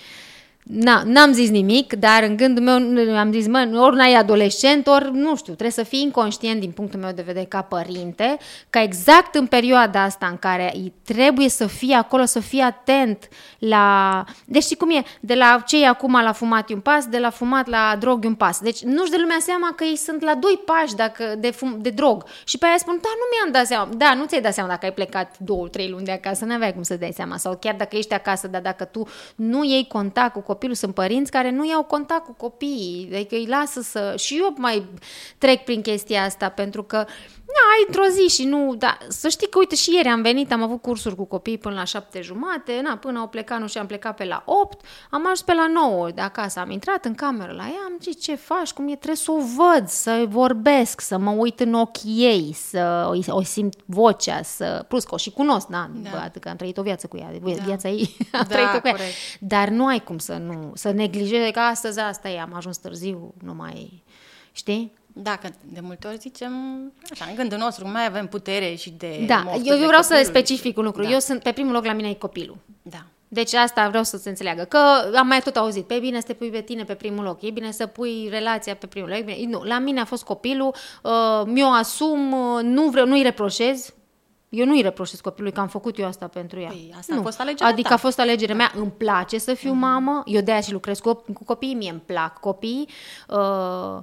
Na, n-am zis nimic, dar în gândul meu am zis, mă, ori n-ai adolescent, ori, nu știu, trebuie să fii inconștient din punctul meu de vedere ca părinte, ca exact în perioada asta în care trebuie să fii acolo, să fii atent la... Deci știi cum e? De la cei acum la fumat un pas, de la fumat la drog un pas. Deci nu-și de lumea seama că ei sunt la doi pași dacă, de, fum, de drog. Și pe aia spun, da, nu mi-am dat seama. Da, nu ți-ai dat seama dacă ai plecat două, trei luni de acasă, nu aveai cum să dai seama. Sau chiar dacă ești acasă, dar dacă tu nu iei contact cu copilul, sunt părinți care nu iau contact cu copiii, adică îi lasă să... Și eu mai trec prin chestia asta, pentru că da, ai într-o zi și nu, da, să știi că, uite, și ieri am venit, am avut cursuri cu copii până la șapte jumate, na, până au plecat, nu știu, am plecat pe la opt, am ajuns pe la nouă de acasă, am intrat în cameră la ea, am zis, ce faci, cum e, trebuie să o văd, să vorbesc, să mă uit în ochii ei, să o, o simt vocea, să, plus că o și cunosc, da, da. atât că am trăit o viață cu ea, da. viața ei, am da, trăit-o cu ea, dar nu ai cum să nu, să neglijezi, că astăzi asta e, am ajuns târziu, nu mai, știi? Dacă de multe ori zicem, așa, în gândul nostru, mai avem putere și de Da, eu, eu vreau să specific un lucru. Da. Eu sunt, pe primul loc la mine e copilul. Da. Deci asta vreau să se înțeleagă. Că am mai tot auzit, pe bine să te pui pe tine pe primul loc, e bine să pui relația pe primul loc. Bine. Nu, la mine a fost copilul, uh, mi-o asum, uh, nu vreau, nu-i reproșez, eu nu-i reproșez copilului că am făcut eu asta pentru ea. Păi, asta nu. a fost alegerea Adică ta. a fost alegerea mea. Îmi place să fiu mm-hmm. mamă. Eu de-aia și lucrez cu, cu copiii. Mie îmi plac copiii. Uh,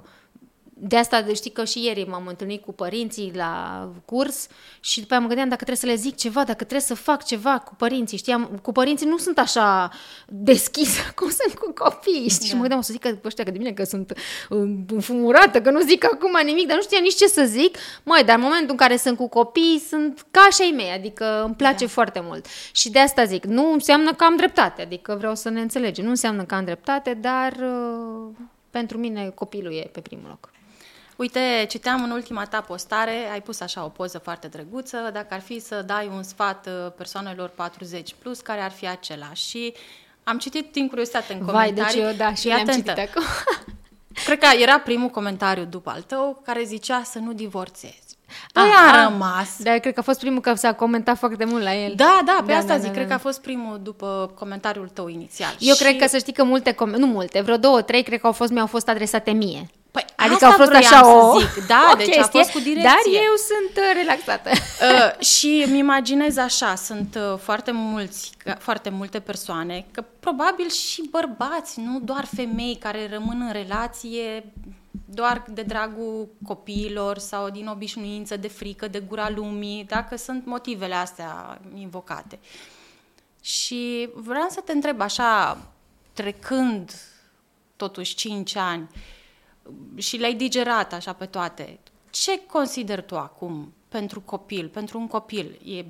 de asta știi că și ieri m-am întâlnit cu părinții la curs și după aia mă gândeam dacă trebuie să le zic ceva, dacă trebuie să fac ceva cu părinții. Știam, cu părinții nu sunt așa deschisă cum sunt cu copiii. Știi? Da. Și mă gândeam o să zic că ăștia că de mine că sunt înfumurată, că nu zic acum nimic, dar nu știam nici ce să zic. Măi, dar în momentul în care sunt cu copii, sunt ca așa mei, adică îmi place da. foarte mult. Și de asta zic, nu înseamnă că am dreptate, adică vreau să ne înțelegem. Nu înseamnă că am dreptate, dar uh, pentru mine copilul e pe primul loc. Uite, citeam în ultima ta postare, ai pus așa o poză foarte drăguță, dacă ar fi să dai un sfat uh, persoanelor 40 plus, care ar fi acela? Și am citit din curiozitate în comentarii. Vai, deci eu, da, și le-am citit acum. Cred că era primul comentariu după al tău care zicea să nu divorțezi. Păi a, a rămas. Da, cred că a fost primul că s-a comentat foarte mult la el. Da, da, pe da, asta da, zic. Da, cred da. că a fost primul după comentariul tău inițial. Eu și... cred că să știi că multe, nu multe, vreo două, trei, cred că au fost, mi-au fost adresate mie. Păi, adică au fost așa o, zic. Da, o deci chestie, a fost cu direcție. Dar eu sunt uh, relaxată. Uh, și îmi imaginez așa, sunt uh, foarte mulți, foarte multe persoane, că probabil și bărbați, nu doar femei care rămân în relație doar de dragul copiilor sau din obișnuință, de frică, de gura lumii, dacă sunt motivele astea invocate. Și vreau să te întreb așa, trecând totuși 5 ani și le-ai digerat așa pe toate, ce consider tu acum pentru copil, pentru un copil? E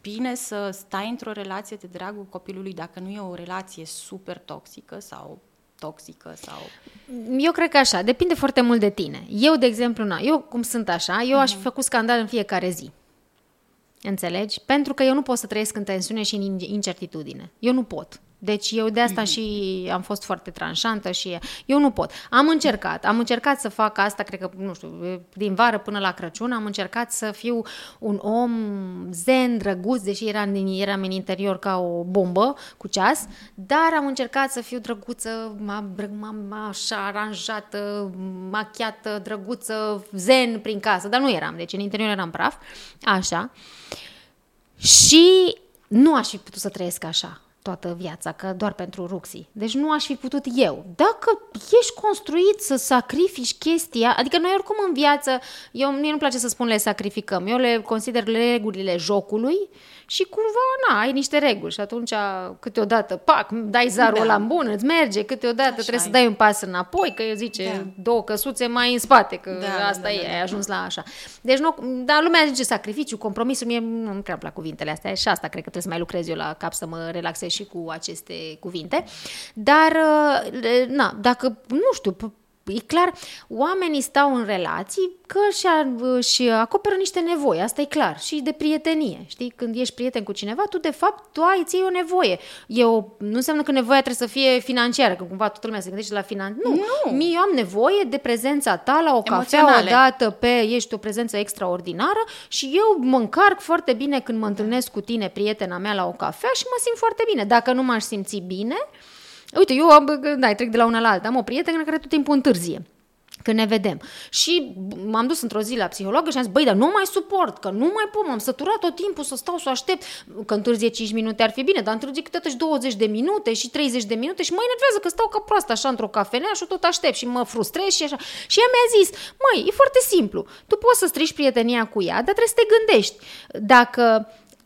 bine să stai într-o relație de dragul copilului dacă nu e o relație super toxică sau toxică sau... Eu cred că așa, depinde foarte mult de tine. Eu, de exemplu, na, eu cum sunt așa, eu uh-huh. aș fi mhm. făcut scandal în fiecare zi. Înțelegi? Pentru că eu nu pot să trăiesc în tensiune și în incertitudine. Eu nu pot. Deci eu de asta mm-hmm. și am fost foarte tranșantă și eu nu pot. Am încercat, am încercat să fac asta, cred că, nu știu, din vară până la Crăciun, am încercat să fiu un om zen, drăguț, deși eram, eram în interior ca o bombă cu ceas, dar am încercat să fiu drăguță, așa aranjată, machiată, drăguță, zen prin casă, dar nu eram, deci în interior eram praf, așa. Și nu aș fi putut să trăiesc așa toată viața, că doar pentru Ruxi. Deci nu aș fi putut eu. Dacă ești construit să sacrifici chestia, adică noi oricum în viață, eu, mie nu place să spun le sacrificăm, eu le consider regulile jocului și cumva, na, ai niște reguli și atunci câteodată, pac, dai zarul da. la bun, îți merge, câteodată Așa trebuie ai. să dai un pas înapoi, că zice da. două căsuțe mai în spate, că da, da asta da, e, da, da, ai ajuns la așa. Deci, nu, dar lumea zice sacrificiu, compromisul, mie nu prea plac cuvintele astea și asta cred că trebuie să mai lucrez eu la cap să mă relaxez și cu aceste cuvinte. Dar, na, dacă, nu știu, e clar, oamenii stau în relații că și, și acoperă niște nevoi, asta e clar, și de prietenie, știi? Când ești prieten cu cineva, tu de fapt, tu ai, ții o nevoie. E o, nu înseamnă că nevoia trebuie să fie financiară, că cumva toată lumea se gândește la finanțe. Nu, nu. Mie eu am nevoie de prezența ta la o cafea o dată pe, ești o prezență extraordinară și eu mă încarc foarte bine când mă întâlnesc cu tine, prietena mea, la o cafea și mă simt foarte bine. Dacă nu m-aș simți bine, Uite, eu am, da, trec de la una la alta. Am o prietenă care tot timpul întârzie când ne vedem. Și m-am dus într-o zi la psihologă și am zis, băi, dar nu mai suport, că nu mai pot, m-am săturat tot timpul să stau să aștept, că întârzie 5 minute ar fi bine, dar întârzie câteodată și 20 de minute și 30 de minute și mă enervează că stau ca proastă așa într-o cafenea și tot aștept și mă frustrez și așa. Și ea mi-a zis, măi, e foarte simplu, tu poți să strici prietenia cu ea, dar trebuie să te gândești. Dacă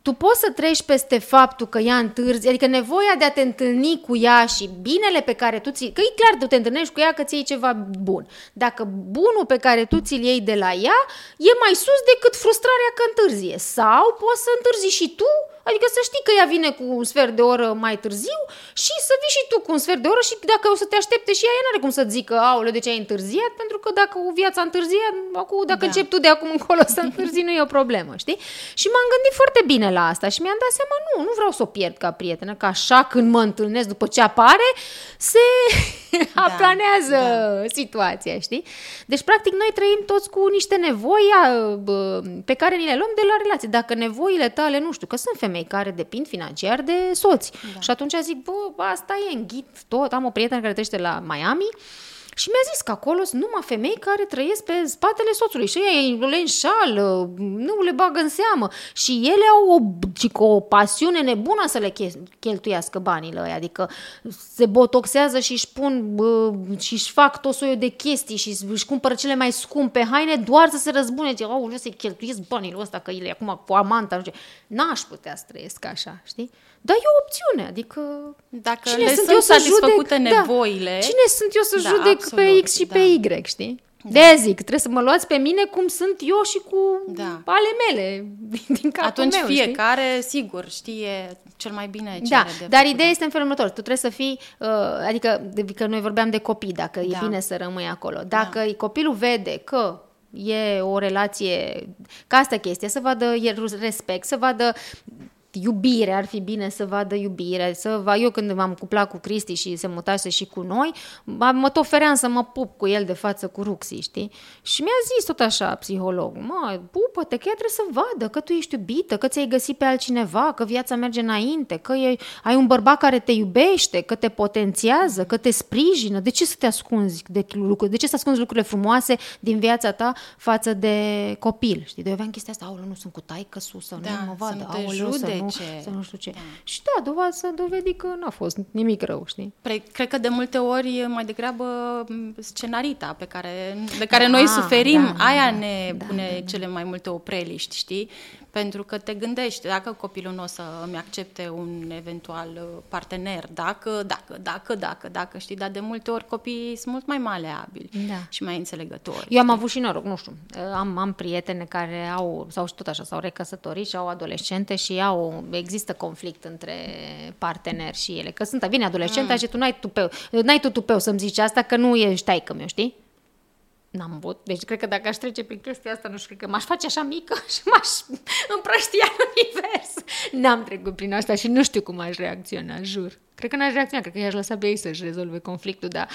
tu poți să treci peste faptul că ea întârzi, adică nevoia de a te întâlni cu ea și binele pe care tu ți că e clar tu te întâlnești cu ea că ți iei ceva bun. Dacă bunul pe care tu ți-l iei de la ea e mai sus decât frustrarea că întârzie. Sau poți să întârzi și tu Adică să știi că ea vine cu un sfert de oră mai târziu și să vii și tu cu un sfert de oră și dacă o să te aștepte și ea, ea nu are cum să zică, aoleu, de ce ai întârziat? Pentru că dacă o viața întârziat, acum, dacă da. începi tu de acum încolo să întârzi, nu e o problemă, știi? Și m-am gândit foarte bine la asta și mi-am dat seama, nu, nu vreau să o pierd ca prietenă, că așa când mă întâlnesc după ce apare, se da, aplanează da. situația, știi? Deci, practic, noi trăim toți cu niște nevoi pe care ni le luăm de la relație. Dacă nevoile tale, nu știu, că sunt femei femei care depind financiar de soți. Da. Și atunci zic, bă, asta e înghit tot. Am o prietenă care trăiește la Miami și mi-a zis că acolo sunt numai femei care trăiesc pe spatele soțului și ei le înșală, nu le bagă în seamă. Și ele au o, o pasiune nebună să le cheltuiască banile ăia, adică se botoxează și își pun și își fac tot soiul de chestii și își cumpără cele mai scumpe haine doar să se răzbune, ce, au, să-i cheltuiesc banile ăsta că ele acum cu amanta, nu știu, n-aș putea să trăiesc așa, știi? Dar e o opțiune, adică Dacă cine le sunt, sunt eu să judec, da. nevoile... Da, cine sunt eu să da, judec absolut, pe X și da. pe Y, știi? Da. de zic, trebuie să mă luați pe mine cum sunt eu și cu da. ale mele din capul Atunci meu, fiecare, știi? sigur, știe cel mai bine ce Da, de dar ideea este în felul următor. Tu trebuie să fii, uh, adică că noi vorbeam de copii, dacă da. e bine să rămâi acolo. Dacă da. copilul vede că e o relație, ca asta chestie, să vadă respect, să vadă iubire, ar fi bine să vadă iubire, să va, eu când m-am cuplat cu Cristi și se mutase și cu noi, mă tot feream să mă pup cu el de față cu Ruxi, știi? Și mi-a zis tot așa psihologul, mă, pupă-te că ea trebuie să vadă că tu ești iubită, că ți-ai găsit pe altcineva, că viața merge înainte, că e, ai un bărbat care te iubește, că te potențiază, că te sprijină, de ce să te ascunzi de lucruri, de ce să ascunzi lucrurile frumoase din viața ta față de copil, știi? De eu aveam chestia asta, aoleu, nu sunt cu taică sus, să da, nu mă vadă, aoleu, să nu, să nu știu ce. Da. Și da, dovadă să dovedi că n-a fost nimic rău, știi? Pre- cred că de multe ori mai degrabă scenarita pe care, de care da, noi suferim, da, aia da, ne da, pune da, da. cele mai multe opreliști, știi? Pentru că te gândești, dacă copilul nu o să îmi accepte un eventual uh, partener, dacă, dacă, dacă, dacă, dacă, știi, dar de multe ori copiii sunt mult mai maleabili da. și mai înțelegători. Eu am avut și noroc, nu știu, uh, am, am prietene care au, sau și tot așa, s-au recăsătorit și au adolescente și au, există conflict între parteneri și ele, că sunt, vine adolescenta mm. și tu n-ai tupeu, n-ai tu tupeu să-mi zici asta, că nu ești ștaică meu, știi? N-am avut. Deci cred că dacă aș trece prin chestia asta, nu știu, cred că m-aș face așa mică și m-aș împrăștia în univers. N-am trecut prin asta și nu știu cum aș reacționa, jur. Cred că n-aș reacționa, cred că i-aș lăsa pe ei să-și rezolve conflictul, dar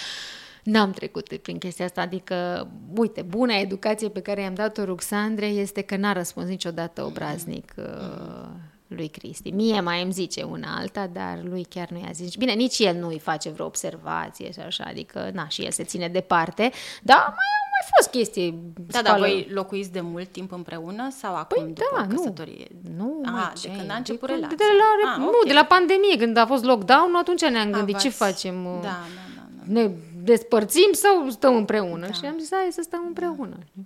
n-am trecut prin chestia asta. Adică, uite, buna educație pe care i-am dat-o Ruxandre este că n-a răspuns niciodată obraznic uh, lui Cristi. Mie mai îmi zice una alta, dar lui chiar nu i-a zis. Bine, nici el nu îi face vreo observație și așa, adică, na, și el se ține departe, dar mai au mai fost chestii. Da, dar voi locuiți de mult timp împreună sau acum păi, după da, căsătorie? Nu, ah, de când a început relația. De la, ah, nu, okay. de la pandemie, când a fost lockdown, atunci ne-am gândit ah, ce facem. Da, da, da, da. Ne despărțim sau stăm împreună? Da. Și am zis, hai să stăm împreună. Da.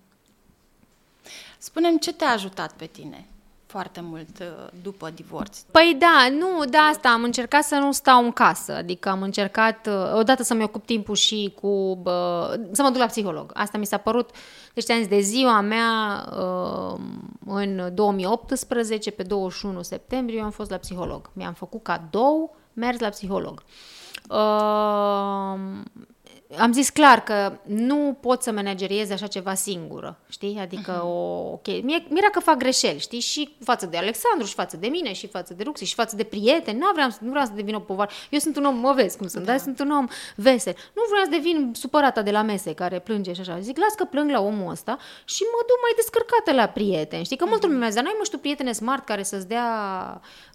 Spunem ce te-a ajutat pe tine foarte mult uh, după divorț. Păi da, nu, da, asta am încercat să nu stau în casă, adică am încercat uh, odată să-mi ocup timpul și cu, bă, să mă duc la psiholog. Asta mi s-a părut, deci am zis, de ziua mea uh, în 2018, pe 21 septembrie, eu am fost la psiholog. Mi-am făcut cadou, mers la psiholog. Uh, am zis clar că nu pot să manageriez așa ceva singură, știi? Adică, uh-huh. o, ok, mie, mi că fac greșeli, știi? Și față de Alexandru, și față de mine, și față de Ruxi, și față de prieteni. Nu vreau, nu vreau să devin o povară. Eu sunt un om, mă vezi cum sunt, da. dar sunt un om vesel. Nu vreau să devin supărata de la mese care plânge și așa. Zic, las că plâng la omul ăsta și mă duc mai descărcată la prieteni. Știi? Că uh-huh. multă lume mi-a zis, n-ai mă știu prietene smart care să-ți dea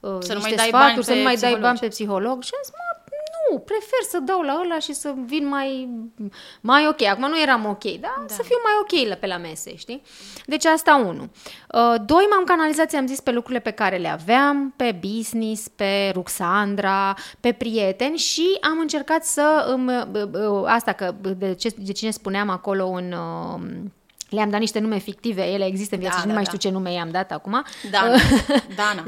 uh, să niște nu mai dai sfaturi, bani să nu mai dai bani pe psiholog. Și am zis, mă, Nu, prefer să dau la ăla și să vin mai, mai ok. Acum nu eram ok, dar da. să fiu mai ok la, pe la mese, știi? Deci asta unu. Uh, doi, m-am canalizat, ți-am zis, pe lucrurile pe care le aveam, pe business, pe Ruxandra, pe prieteni și am încercat să... Îmi, asta că de, ce, de cine spuneam acolo în... Le-am dat niște nume fictive, ele există în viață da, și da, nu mai da. știu ce nume i-am dat acum. Dana. Dana.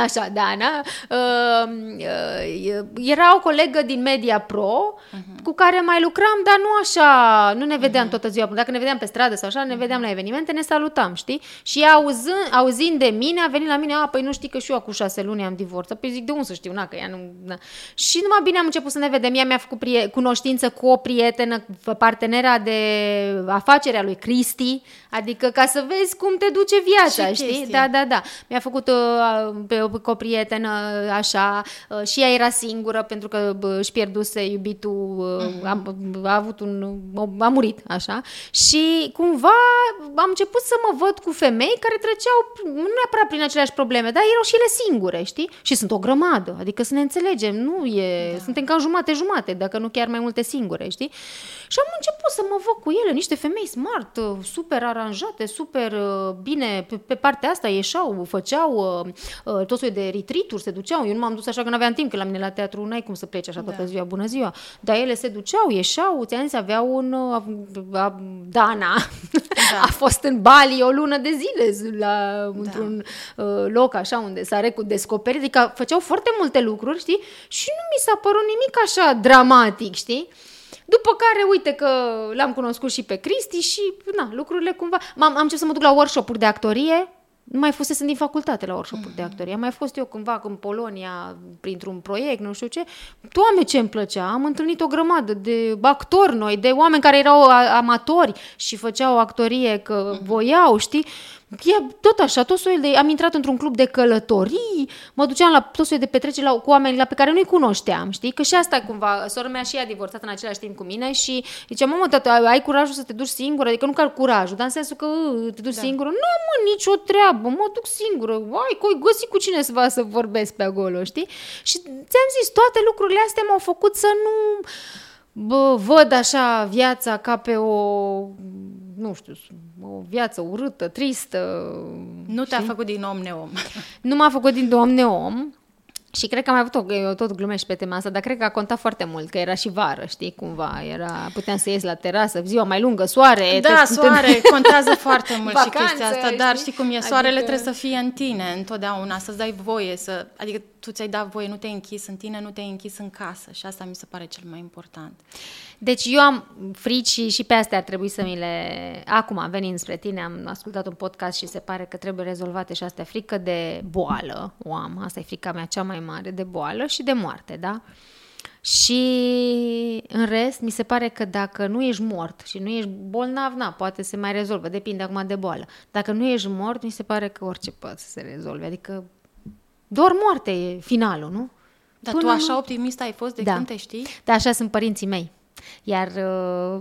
Așa, Dana. Uh, uh, era o colegă din Media Pro uh-huh. cu care mai lucram, dar nu așa, nu ne vedeam uh-huh. toată ziua. Dacă ne vedeam pe stradă sau așa, ne mhm. vedeam la evenimente, ne salutam, știi? Și auzând, auzind de mine, a venit la mine, a, păi nu știi că și eu cu șase luni am divorțat. Păi zic, de unde să știu, na, că ea nu... Na. Și numai bine am început să ne vedem. Ea mi-a făcut prie- cunoștință cu o prietenă, partenera de afacere a lui Cristi, adică ca să vezi cum te duce viața, Ce știi? Chestii. Da, da, da. Mi-a făcut uh, pe cu o prietenă așa uh, și ea era singură pentru că își pierduse iubitul, uh-huh. a, a avut un, a murit așa și cumva am început să mă văd cu femei care treceau nu neapărat prin aceleași probleme, dar erau și ele singure, știi? Și sunt o grămadă, adică să ne înțelegem, nu e, da. suntem cam jumate-jumate, dacă nu chiar mai multe singure, știi? Și am început să mă văd cu ele, niște femei smart, uh, super aranjate, super bine, pe, pe partea asta ieșeau, făceau uh, tot soiul de retreat se duceau. Eu nu m-am dus așa că nu aveam timp, că la mine la teatru n-ai cum să pleci așa toată da. ziua, bună ziua. Dar ele se duceau, ieșeau, ți-am zis, aveau un... A, a, Dana da. a fost în Bali o lună de zile la, da. într-un uh, loc așa unde s-a redescoperit, adică făceau foarte multe lucruri, știi? Și nu mi s-a părut nimic așa dramatic, știi? După care, uite că l-am cunoscut și pe Cristi și, na, lucrurile cumva... am am început să mă duc la workshop-uri de actorie, nu mai fusesem din facultate la workshop mm-hmm. de actorie. Am mai fost eu cândva în Polonia, printr-un proiect, nu știu ce. Doamne, ce îmi plăcea! Am întâlnit o grămadă de actori noi, de oameni care erau amatori și făceau actorie că mm-hmm. voiau, știi? E tot așa, tot soiul de... Am intrat într-un club de călătorii, mă duceam la tot soiul de petreceri la, cu oameni la pe care nu-i cunoșteam, știi? Că și asta cumva, sora mea și ea a divorțat în același timp cu mine și zicea, mă, tată, ai curajul să te duci singură? Adică nu că curajul, dar în sensul că te duci da. singură. Nu, mă, nicio treabă, mă duc singură. Ai, coi, găsi cu cine să va să vorbesc pe acolo, știi? Și ți-am zis, toate lucrurile astea m-au făcut să nu bă, văd așa viața ca pe o nu știu, o viață urâtă, tristă. Nu te-a făcut din om neom. Nu m-a făcut din om neom. Și cred că am mai avut o, eu tot glumești pe tema asta, dar cred că a contat foarte mult, că era și vară, știi, cumva, era, puteam să ies la terasă, ziua mai lungă, soare. Da, te, soare, te... contează foarte mult Vacanță, și chestia asta, știi? dar știi cum e, soarele adică... trebuie să fie în tine întotdeauna, să-ți dai voie, să, adică tu ți-ai dat voie, nu te-ai închis în tine, nu te-ai închis în casă și asta mi se pare cel mai important. Deci eu am frici și, și pe astea ar trebui să mi le... Acum, venind spre tine, am ascultat un podcast și se pare că trebuie rezolvate și astea. Frică de boală o am, asta e frica mea cea mai mare, de boală și de moarte, da? Și în rest, mi se pare că dacă nu ești mort și nu ești bolnav, na, poate se mai rezolvă, depinde acum de boală. Dacă nu ești mort, mi se pare că orice poate să se rezolve, adică doar moarte e finalul, nu? Dar Până tu așa nu... optimist ai fost de da. când te știi? Da, așa sunt părinții mei. Iar uh,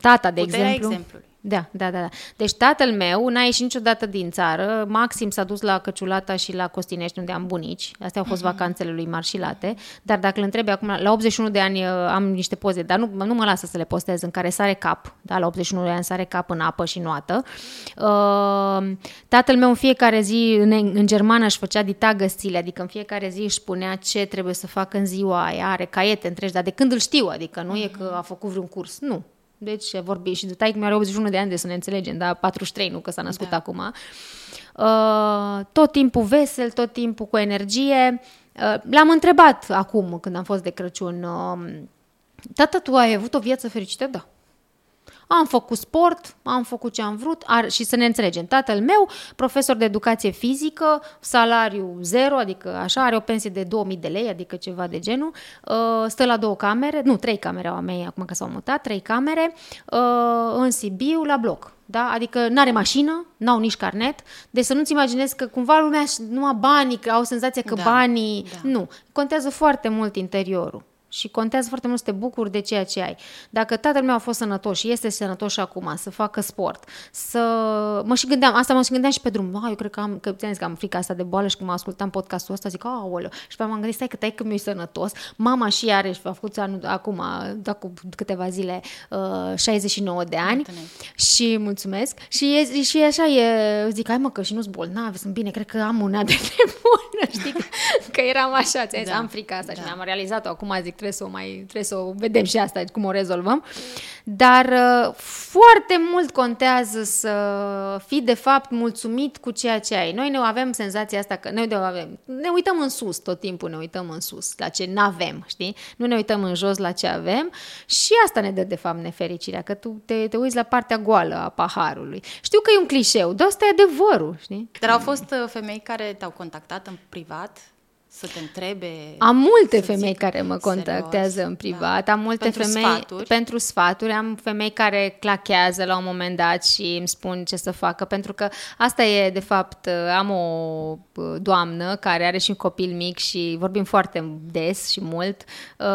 tata, de Puterea exemplu... exemplului. Da, da, da, da. Deci tatăl meu n-a ieșit niciodată din țară, maxim s-a dus la Căciulata și la Costinești, unde am bunici. Astea au fost uh-huh. vacanțele lui Marșilate. Dar dacă îl întrebi acum, la 81 de ani uh, am niște poze, dar nu, nu mă lasă să le postez, în care sare cap, da, la 81 de ani sare cap în apă și noată. Uh, tatăl meu în fiecare zi, în, în germană, își făcea ditagăsile, adică în fiecare zi își spunea ce trebuie să facă în ziua aia, are caiete întregi, dar de când îl știu, adică nu uh-huh. e că a făcut vreun curs, nu deci vorbi și de taică mi are 81 de ani de să ne înțelegem, dar 43, nu că s-a născut da. acum. Uh, tot timpul vesel, tot timpul cu energie. Uh, l-am întrebat acum, când am fost de Crăciun, uh, tata, tu ai avut o viață fericită? Da. Am făcut sport, am făcut ce am vrut ar, și să ne înțelegem. Tatăl meu, profesor de educație fizică, salariu zero, adică așa, are o pensie de 2000 de lei, adică ceva de genul, uh, stă la două camere, nu, trei camere au a mei acum că s-au mutat, trei camere, uh, în Sibiu, la bloc. Da? Adică nu are mașină, n-au nici carnet, deci să nu-ți imaginezi că cumva lumea numai banii, că au senzația că da, banii... Da. Nu, contează foarte mult interiorul. Și contează foarte mult să te bucuri de ceea ce ai. Dacă tatăl meu a fost sănătos și este sănătos și acum, să facă sport, să... Mă și gândeam, asta mă și gândeam și pe drum. Ah, eu cred că am, că, că am frica asta de boală și când mă ascultam podcastul ăsta, zic, aoleu. Și pe m-am gândit, stai că tai că mi-e sănătos. Mama și are și a făcut anul, acum, da, cu câteva zile, uh, 69 de ani. Și mulțumesc. Și, e, și așa e, zic, hai mă, că și nu-s bolnav, sunt bine, cred că am una de nebună, știi? Că, că eram așa, ți da. am frica asta da. și mi-am realizat-o acum, zic, trebuie să o mai, trebuie să o vedem și asta, cum o rezolvăm. Dar uh, foarte mult contează să fii de fapt mulțumit cu ceea ce ai. Noi ne avem senzația asta că noi de avem, ne uităm în sus tot timpul, ne uităm în sus la ce nu avem, știi? Nu ne uităm în jos la ce avem și asta ne dă de fapt nefericirea, că tu te, te uiți la partea goală a paharului. Știu că e un clișeu, dar asta e adevărul, știi? Dar au fost uh, femei care te-au contactat în privat să te întrebe. Am multe femei care mă contactează serios, în privat, da. am multe pentru femei sfaturi. pentru sfaturi, am femei care clachează la un moment dat și îmi spun ce să facă, pentru că asta e, de fapt, am o doamnă care are și un copil mic și vorbim foarte des și mult uh,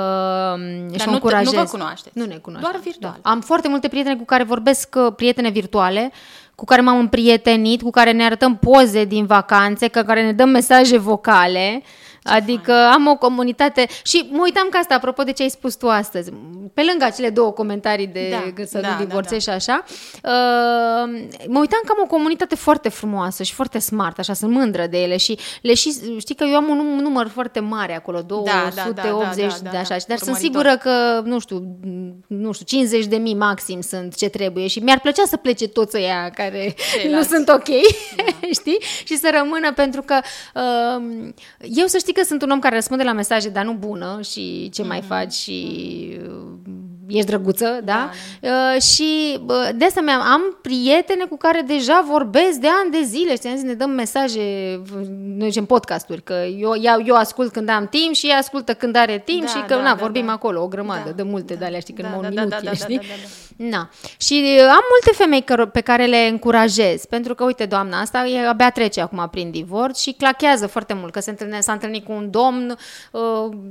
Dar și nu, încurajez. nu vă cunoașteți? Nu ne cunoaștem. Doar virtual. Da. Am foarte multe prietene cu care vorbesc, uh, prietene virtuale, cu care m-am împrietenit, cu care ne arătăm poze din vacanțe, cu care ne dăm mesaje vocale. Ce adică fain. am o comunitate și mă uitam ca asta, apropo de ce ai spus tu astăzi, pe lângă acele două comentarii de da, să da, nu divorțezi da, da. și așa, uh, mă uitam că am o comunitate foarte frumoasă și foarte smart, așa, sunt mândră de ele și le și, știi că eu am un număr foarte mare acolo, 280 da, da, da, da, da, de așa, da, dar sunt sigură că, nu știu, nu știu, 50 de mii maxim sunt ce trebuie și mi-ar plăcea să plece toți ăia care Ceilalți. nu sunt ok, da. știi? Și să rămână pentru că uh, eu să știi știi că sunt un om care răspunde la mesaje, dar nu bună și ce mm-hmm. mai mhm. faci și uh, ești drăguță, da? da. Uh, și uh, de asta mi-am, am prietene cu care deja vorbesc de ani de zile și ne dăm mesaje, noi zicem podcasturi, că eu, eu, eu ascult când am timp și ea ascultă când are timp da, și că, da, na, da, vorbim da. acolo o grămadă da, de multe da, de alea, știi, când da, mă da, minut, da, da, știi? Da, da, da, da. Na. Și uh, am multe femei pe care le încurajez, pentru că, uite, doamna asta e, abia trece acum prin divorț și clachează foarte mult, că se întâlne, s-a întâlnit cu un domn, uh,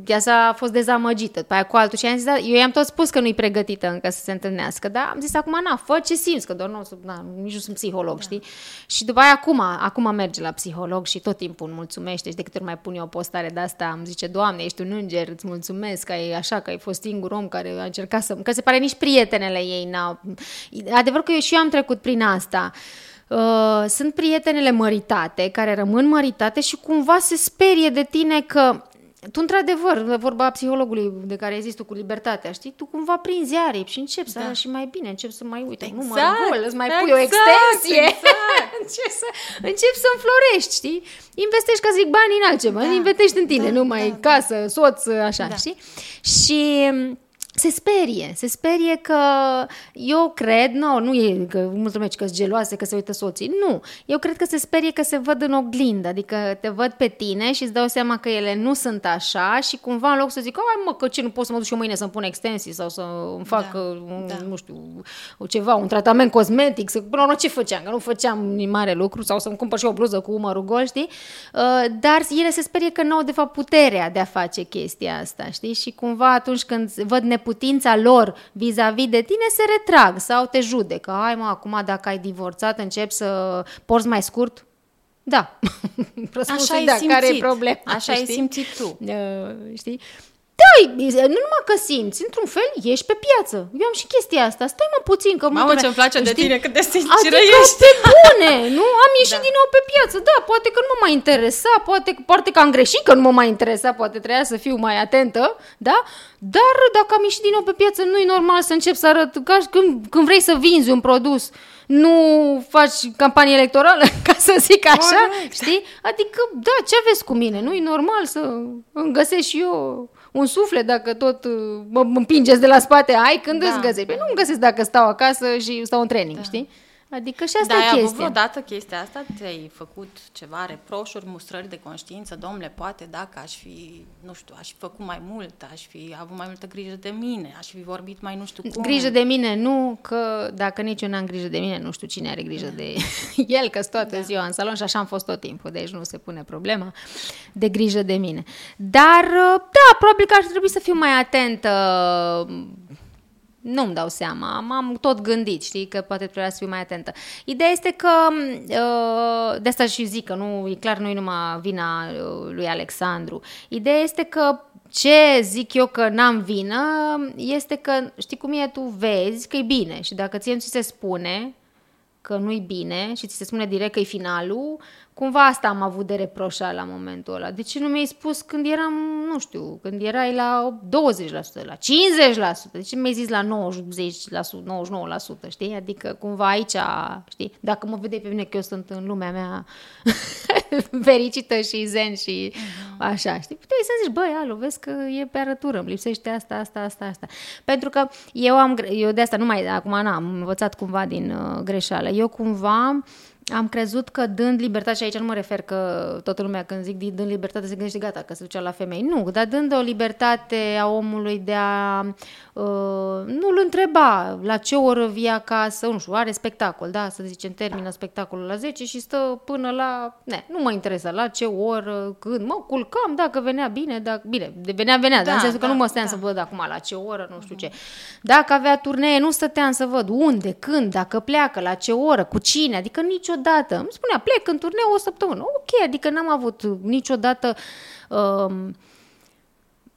ea s-a fost dezamăgită, pe aia cu altul și am zis, da, eu i-am tot spus că nu-i pregătită încă să se întâlnească, dar am zis acum, na, fă ce simți, că doar nu, na, nici nu sunt psiholog, da. știi? Și după aia acum, acum merge la psiholog și tot timpul îmi mulțumește și de câte ori mai pun eu o postare de asta, îmi zice, Doamne, ești un înger, îți mulțumesc că ai așa, că ai fost singur om care a încercat să... Că se pare nici prietenele ei n-au... Adevăr că eu și eu am trecut prin asta. Uh, sunt prietenele măritate care rămân măritate și cumva se sperie de tine că tu, într-adevăr, vorba psihologului de care ai zis tu cu libertatea, știi? Tu cumva prinzi aripi și începi da. să și mai bine, începi să mai uite, exact, număr gol, îți mai exact, pui o extensie, exact. începi, să, începi să înflorești, știi? Investești, ca zic, bani în altceva, da. investești în tine, da, nu mai da, casă, da. soț, așa, da. știi? Și se sperie, se sperie că eu cred, nu, nu e că multă lume că sunt geloase că se uită soții, nu. Eu cred că se sperie că se văd în oglindă, adică te văd pe tine și îți dau seama că ele nu sunt așa și cumva în loc să zic, ai mă, că ce nu pot să mă duc și eu mâine să-mi pun extensii sau să îmi fac, da, un, da. nu știu, ceva, un tratament cosmetic, să, până la ce făceam, că nu făceam mare lucru sau să-mi cumpăr și o bluză cu umărul gol, știi? Uh, dar ele se sperie că nu au de fapt puterea de a face chestia asta, știi? Și cumva atunci când văd neputința neputința lor vis-a-vis de tine, se retrag sau te judecă. Hai mă, acum dacă ai divorțat, începi să porți mai scurt? Da. Așa ai da, simțit. care e problema? Așa știi? ai simțit tu. Uh, știi? Da, nu numai că simți, într-un fel ești pe piață. Eu am și chestia asta. Stai mă puțin că... Mamă, ce-mi place știi? de tine cât de sinceră adică ești. pe bune, nu? Am ieșit da. din nou pe piață. Da, poate că nu mă mai interesa, poate, poate că am greșit că nu mă mai interesa, poate trebuia să fiu mai atentă, da? Dar dacă am ieșit din nou pe piață, nu e normal să încep să arăt ca când, când vrei să vinzi un produs nu faci campanie electorală, ca să zic așa, Correct. știi? Adică, da, ce aveți cu mine? Nu e normal să îmi găsesc și eu un suflet dacă tot uh, mă împingeți de la spate, ai când da. îți găsești. Păi nu îmi găsesc dacă stau acasă și stau în training, da. știi? Adică și asta da, e ai avut chestia. vreodată chestia asta? Te-ai făcut ceva reproșuri, mustrări de conștiință? Domnule, poate dacă aș fi, nu știu, aș fi făcut mai mult, aș fi avut mai multă grijă de mine, aș fi vorbit mai nu știu cum. Grijă de mine, nu, că dacă nici eu n-am grijă de mine, nu știu cine are grijă de el, că toată da. ziua în salon și așa am fost tot timpul, deci nu se pune problema de grijă de mine. Dar, da, probabil că ar trebui să fiu mai atentă nu-mi dau seama, m-am tot gândit, știi, că poate trebuia să fiu mai atentă. Ideea este că, uh, de asta și zic că nu, e clar, nu e numai vina uh, lui Alexandru. Ideea este că ce zic eu că n-am vină este că, știi cum e, tu vezi că e bine și dacă ție nu ți se spune că nu-i bine și ți se spune direct că e finalul, Cumva asta am avut de reproșat la momentul ăla. De ce nu mi-ai spus când eram, nu știu, când erai la 20%, la 50%? De ce mi-ai zis la 90%, 99%, știi? Adică cumva aici, știi? Dacă mă vedeai pe mine că eu sunt în lumea mea fericită și zen și uh-huh. așa, știi? Puteai să zici, băi, alo, vezi că e pe arătură, îmi lipsește asta, asta, asta, asta. Pentru că eu am, eu de asta nu mai, acum n-am învățat cumva din uh, greșeală. Eu cumva am crezut că dând libertate, și aici nu mă refer că toată lumea când zic dând libertate se gândește gata, că se ducea la femei. Nu, dar dând o libertate a omului de a uh, nu-l întreba la ce oră vii acasă, nu știu, are spectacol, da, să zicem, termină spectacolul la 10 și stă până la, ne, nu mă interesează la ce oră, când, mă culcam, dacă venea bine, dacă, bine, de venea, venea, da, dar în sensul da, că nu mă stăteam da. să văd acum la ce oră, nu știu uh-huh. ce. Dacă avea turnee, nu stăteam să văd unde, când, dacă pleacă, la ce oră, cu cine, adică niciodată niciodată. Îmi spunea, plec în turneu o săptămână. Ok, adică n-am avut niciodată... Um,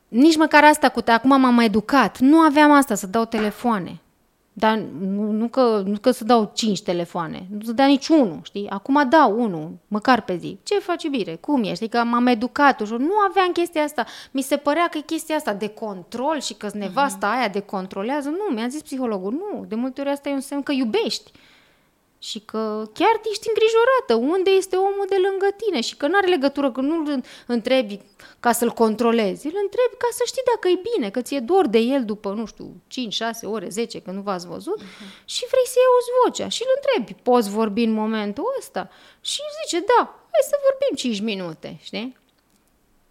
nici măcar asta cu te, acum m-am educat. Nu aveam asta, să dau telefoane. Dar nu, nu, că, nu că să dau cinci telefoane, nu să dau nici unul, știi? Acum dau unul, măcar pe zi. Ce faci bine? Cum ești? Adică m-am educat ușor. Nu aveam chestia asta. Mi se părea că e chestia asta de control și că nevasta uh-huh. aia de controlează. Nu, mi-a zis psihologul, nu. De multe ori asta e un semn că iubești și că chiar ești îngrijorată unde este omul de lângă tine și că nu are legătură, că nu îl întrebi ca să-l controlezi, îl întrebi ca să știi dacă e bine, că ți-e dor de el după, nu știu, 5, 6 ore, 10, când nu v-ați văzut uh-huh. și vrei să-i auzi vocea și îl întrebi, poți vorbi în momentul ăsta? Și zice, da, hai să vorbim 5 minute, știi?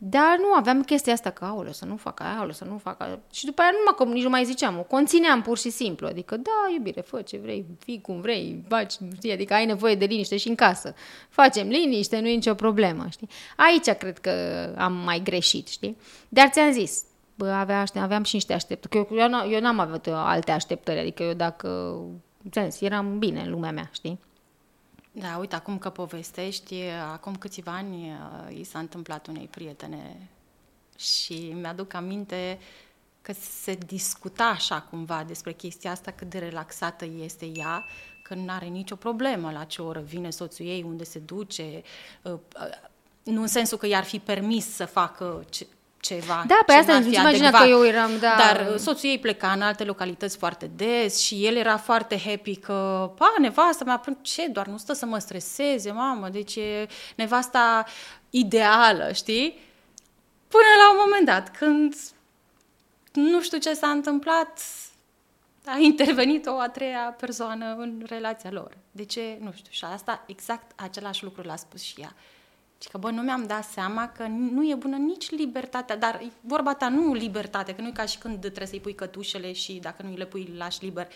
Dar nu aveam chestia asta că, aoleu, să nu fac aia, aoleu, să nu fac aia. Și după aia nu mă, nici nu mai ziceam, o conțineam pur și simplu. Adică, da, iubire, fă ce vrei, fii cum vrei, faci, știi, adică ai nevoie de liniște și în casă. Facem liniște, nu e nicio problemă, știi? Aici cred că am mai greșit, știi? Dar ți-am zis, bă, avea, aveam și niște așteptări. Eu, eu, eu n-am avut alte așteptări, adică eu dacă, ți-am zis, eram bine în lumea mea, știi? Da, uite, acum că povestești, acum câțiva ani i s-a întâmplat unei prietene și mi-aduc aminte că se discuta așa cumva despre chestia asta, cât de relaxată este ea, că nu are nicio problemă la ce oră vine soțul ei, unde se duce, nu în sensul că i-ar fi permis să facă ce, ceva. Da, pe asta îmi imagina că eu eram, da. Dar soțul ei pleca în alte localități foarte des și el era foarte happy că, pa, nevasta mea, ce, doar nu stă să mă streseze, mamă, deci e nevasta ideală, știi? Până la un moment dat, când nu știu ce s-a întâmplat, a intervenit o a treia persoană în relația lor. De ce? Nu știu. Și asta, exact același lucru l-a spus și ea. Și că, bă, nu mi-am dat seama că nu e bună nici libertatea, dar vorba ta nu libertate, că nu e ca și când trebuie să-i pui cătușele și dacă nu le pui, îl lași liber.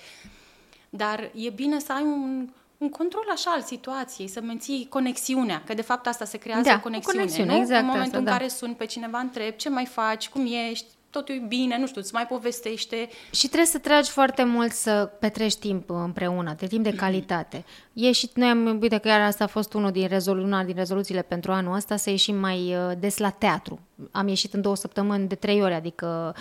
Dar e bine să ai un, un control așa al situației, să menții conexiunea, că de fapt asta se creează da, o conexiune, o conexiune nu? exact în momentul asta, în da. care suni pe cineva, întreb ce mai faci, cum ești, totul e bine, nu știu, îți mai povestește. Și trebuie să tragi foarte mult să petrești timp împreună, de timp de calitate. E și noi am, uite că iar asta a fost unul din rezolu- una din rezoluțiile pentru anul ăsta, să ieșim mai uh, des la teatru. Am ieșit în două săptămâni de trei ori, adică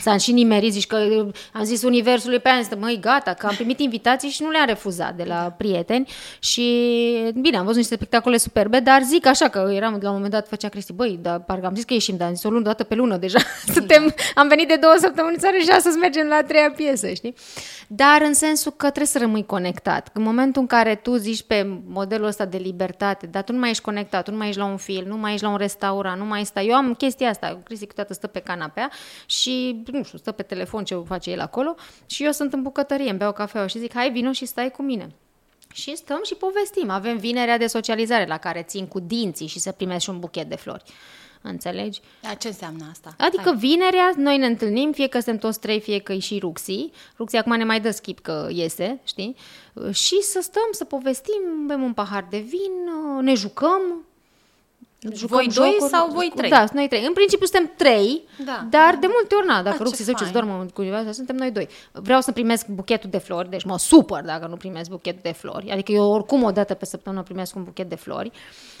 s-am și nimerit, zici că am zis universului pe an, măi, gata, că am primit invitații și nu le-am refuzat de la prieteni și bine, am văzut niște spectacole superbe, dar zic așa că eram la un moment dat, făcea Cristi, băi, dar parcă am zis că ieșim, dar am zis o lună, dată pe lună deja, suntem, am venit de două săptămâni țară și astăzi mergem la a treia piesă, știi? Dar în sensul că trebuie să rămâi conectat. În momentul în care tu zici pe modelul ăsta de libertate, dar tu nu mai ești conectat, tu nu mai ești la un film, nu mai ești la un restaurant, nu mai stai. Eu am chestia asta, Cristi câteodată stă pe canapea și, nu știu, stă pe telefon ce face el acolo și eu sunt în bucătărie, îmi beau cafea și zic, hai vino și stai cu mine. și stăm și povestim. Avem vinerea de socializare la care țin cu dinții și să primești și un buchet de flori. Înțelegi? Dar ce înseamnă asta? Adică Hai. vinerea noi ne întâlnim, fie că suntem toți trei, fie că e și Ruxi. Ruxi acum ne mai dă schip că iese, știi? Și să stăm, să povestim, bem un pahar de vin, ne jucăm, Jucăm voi doi jocuri, sau voi trei? Da, noi trei. În principiu suntem trei, da. dar de multe ori, na, dacă da, Ruxi se duce să dormă cu cineva, suntem noi doi. Vreau să primesc buchetul de flori, deci mă supăr dacă nu primesc buchetul de flori. Adică eu oricum o dată pe săptămână primesc un buchet de flori.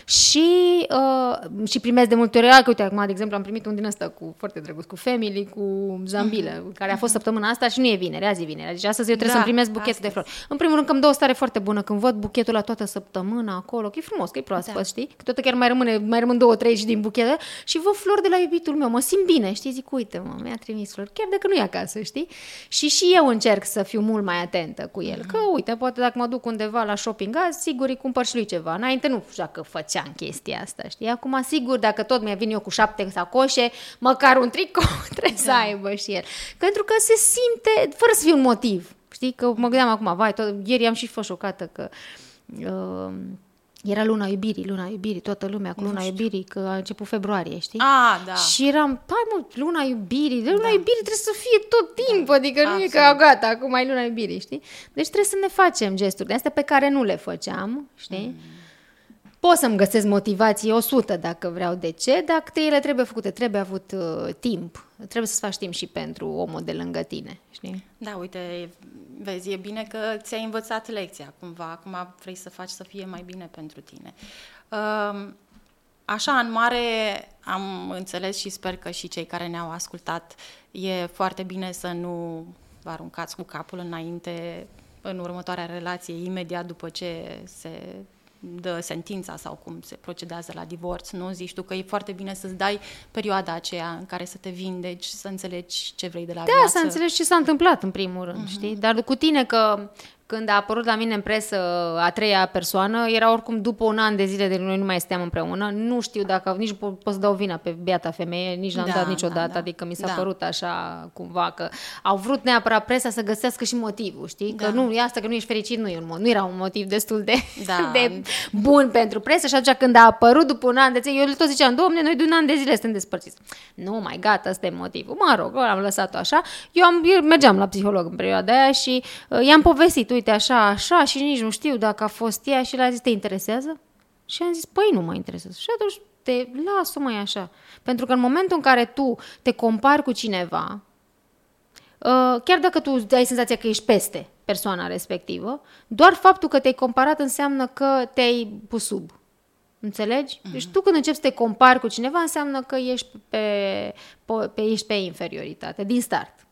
Și, uh, și primesc de multe ori, că uite, acum, de exemplu, am primit un din ăsta cu, foarte drăguț, cu family, cu zambile, mm-hmm. care a fost săptămâna asta și nu e vineri, azi e vineri. Deci astăzi eu trebuie da, să primesc buchetul de flori. În primul rând că îmi dă o stare foarte bună când văd buchetul la toată săptămâna acolo, că e frumos, că e proaspăt, da. știi? Că tot chiar mai rămâne, mai rămân două, trei și din buchetă și văd flori de la iubitul meu, mă simt bine, știi? Zic, uite, mă, mi-a trimis flori, chiar dacă nu e acasă, știi? Și și eu încerc să fiu mult mai atentă cu el, mm-hmm. că uite, poate dacă mă duc undeva la shopping azi, sigur îi cumpăr și lui ceva. Înainte nu știu dacă făceam chestia asta asta, știi? Acum, sigur, dacă tot mi-a vin eu cu șapte sacoșe, măcar un tricou trebuie da. să aibă și el. Pentru că se simte, fără să fie un motiv, știi? Că mă gândeam acum, vai, tot, ieri am și fost șocată că... Uh, era luna iubirii, luna iubirii, toată lumea cu luna iubirii, că a început februarie, știi? Ah, da. Și eram, pai mult, luna iubirii, luna da. iubirii trebuie să fie tot timpul, da. adică nu Absolut. e că gata, acum e luna iubirii, știi? Deci trebuie să ne facem gesturi de astea pe care nu le făceam, știi? Mm. Pot să-mi găsesc motivație 100 dacă vreau. De ce? Dacă ele trebuie făcute, trebuie avut uh, timp. Trebuie să-ți faci timp și pentru omul de lângă tine, știi? Da, uite, vezi, e bine că ți-ai învățat lecția cumva. Acum vrei să faci să fie mai bine pentru tine. Uh, așa, în mare, am înțeles și sper că și cei care ne-au ascultat, e foarte bine să nu vă aruncați cu capul înainte în următoarea relație, imediat după ce se dă sentința sau cum se procedează la divorț, nu? Zici tu că e foarte bine să-ți dai perioada aceea în care să te vindeci, să înțelegi ce vrei de la da, viață. Da, să înțelegi ce s-a întâmplat în primul rând, uh-huh. știi? Dar cu tine că când a apărut la mine în presă a treia persoană, era oricum după un an de zile de noi nu mai stăm împreună. Nu știu dacă, nici pot, pot să dau vina pe beata femeie, nici n-am da, dat niciodată, da, da. adică mi s-a da. părut așa cumva că au vrut neapărat presa să găsească și motivul, știi? Da. Că nu, e asta că nu ești fericit, nu, e un, nu era un motiv destul de, da. de bun pentru presă și atunci când a apărut după un an de zile, eu le tot ziceam, domne, noi de un an de zile suntem despărțiți. Nu, mai gata, ăsta e motivul. Mă rog, am lăsat-o așa. Eu, am, eu mergeam la psiholog în perioada aia și uh, i-am povestit, uite, așa, așa, și nici nu știu dacă a fost ea și l-a zis, te interesează? Și am zis, păi nu mă interesează. Și atunci te las-o mai așa. Pentru că în momentul în care tu te compari cu cineva, uh, chiar dacă tu ai senzația că ești peste persoana respectivă, doar faptul că te-ai comparat înseamnă că te-ai pus sub. Înțelegi? Mm-hmm. Deci tu când începi să te compari cu cineva, înseamnă că ești pe, pe, pe, ești pe inferioritate, din start.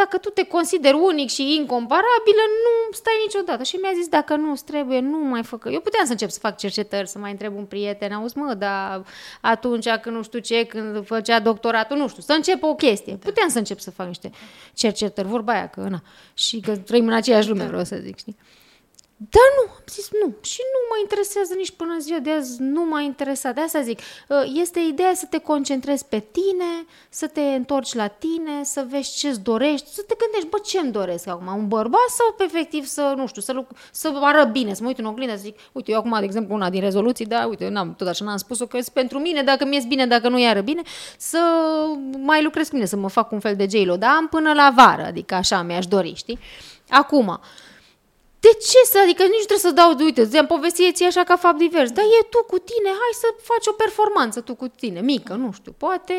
Dacă tu te consideri unic și incomparabilă, nu stai niciodată. Și mi-a zis, dacă nu trebuie, nu mai făcă. Eu puteam să încep să fac cercetări, să mai întreb un prieten, auzi mă, dar atunci când nu știu ce, când făcea doctoratul, nu știu, să încep o chestie. Da. Puteam să încep să fac niște cercetări, vorba aia, că na. Și că trăim în aceeași lume, da. vreau să zic, știi? Dar nu, am zis nu. Și nu mă interesează nici până ziua de azi, nu m-a interesat. De asta zic, uh, este ideea să te concentrezi pe tine, să te întorci la tine, să vezi ce-ți dorești, să te gândești, bă, ce-mi doresc acum? Un bărbat sau pe efectiv să, nu știu, să, luc- să arăt bine, să mă uit în oglindă, să zic, uite, eu acum, de exemplu, una din rezoluții, da, uite, n-am, tot așa n-am spus-o că pentru mine, dacă mi-e bine, dacă nu iară bine, să mai lucrez cu mine, să mă fac un fel de j dar am până la vară, adică așa mi-aș dori, știi? Acum, uh, de ce să, adică nici nu trebuie să dau, uite, ți-am povestit ție așa ca fapt divers, dar e tu cu tine, hai să faci o performanță tu cu tine, mică, nu știu, poate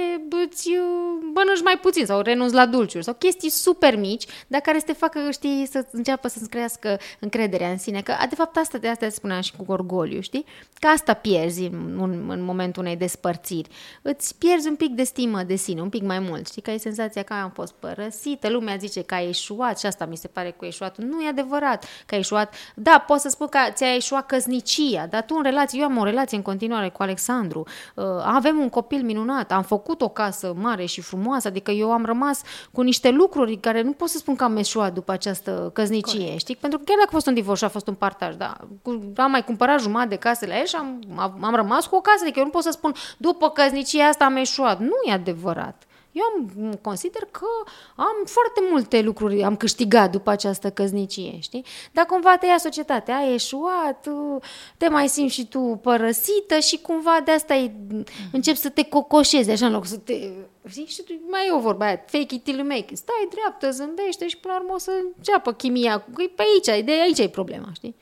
îți uh, bănânci mai puțin sau renunți la dulciuri sau chestii super mici, dar care să te facă, știi, să înceapă să-ți crească încrederea în sine, că de fapt asta de asta spuneam și cu orgoliu, știi, că asta pierzi în, în, în momentul unei despărțiri, îți pierzi un pic de stimă de sine, un pic mai mult, știi, că ai senzația că am fost părăsită, lumea zice că ai eșuat și asta mi se pare că eșuat, nu e adevărat, că ai eșuat. Da, pot să spun că ți-a eșuat căsnicia, dar tu în relație, eu am o relație în continuare cu Alexandru, uh, avem un copil minunat, am făcut o casă mare și frumoasă, adică eu am rămas cu niște lucruri care nu pot să spun că am eșuat după această căsnicie, Corect. știi? Pentru că chiar dacă a fost un divorț și a fost un partaj, da, am mai cumpărat jumătate de case la el și am, am, am rămas cu o casă, adică eu nu pot să spun după căsnicia asta am eșuat. Nu e adevărat. Eu am, consider că am foarte multe lucruri, am câștigat după această căznicie, știi? Dar cumva te ia societatea, ai eșuat, te mai simți și tu părăsită și cumva de asta e, încep să te cocoșezi așa în loc să te... Știi? Și mai e o vorba aia, fake it till you make it. Stai dreaptă, zâmbește și până la urmă o să înceapă chimia. Păi pe aici, de aici e problema, știi?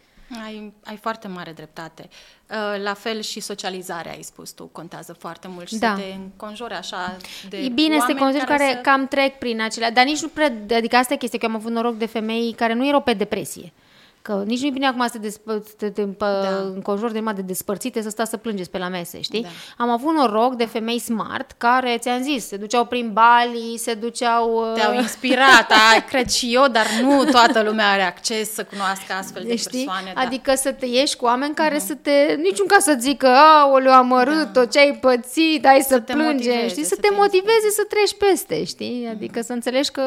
Ai, ai foarte mare dreptate. Uh, la fel și socializarea, ai spus tu, contează foarte mult și da. să te înconjori așa de E bine să te conjori care, care să... cam trec prin acelea, dar nici nu prea, adică asta e chestia, că am avut noroc de femei care nu erau pe depresie. Că nici nu e bine acum să te, despă- te, te da. înconjori de de despărțite să stați să plângeți pe la mese, știi? Da. Am avut noroc de femei smart care, ți-am zis, se duceau prin Bali, se duceau... Uh, Te-au inspirat, a, cred și eu, dar nu toată lumea are acces să cunoască astfel de știi? persoane. Da. Adică să te ieși cu oameni care uh-huh. să te... Niciun ca să zică, aoleu, am mărât da. ce ai pățit, hai să, să plângem, știi? Să, să te, te motiveze să treci peste, știi? Adică uh-huh. să înțelegi că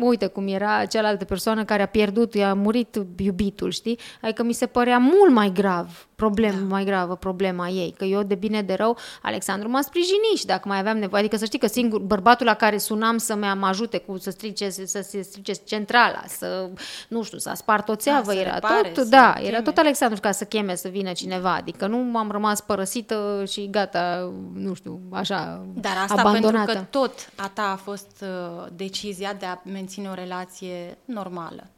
uite cum era cealaltă persoană care a pierdut, i-a murit iubitul, știi? Adică mi se părea mult mai grav problem, da. mai gravă problema ei, că eu de bine de rău, Alexandru m-a sprijinit și dacă mai aveam nevoie, adică să știi că singur bărbatul la care sunam să mă ajute cu să strice, să se strice centrala, să, nu știu, să spart o țeavă, da, era repare, tot, da, cheme. era tot Alexandru ca să cheme să vină cineva, adică nu m-am rămas părăsită și gata, nu știu, așa, Dar asta abandonată. pentru că tot a ta a fost uh, decizia de a menține o relație normală.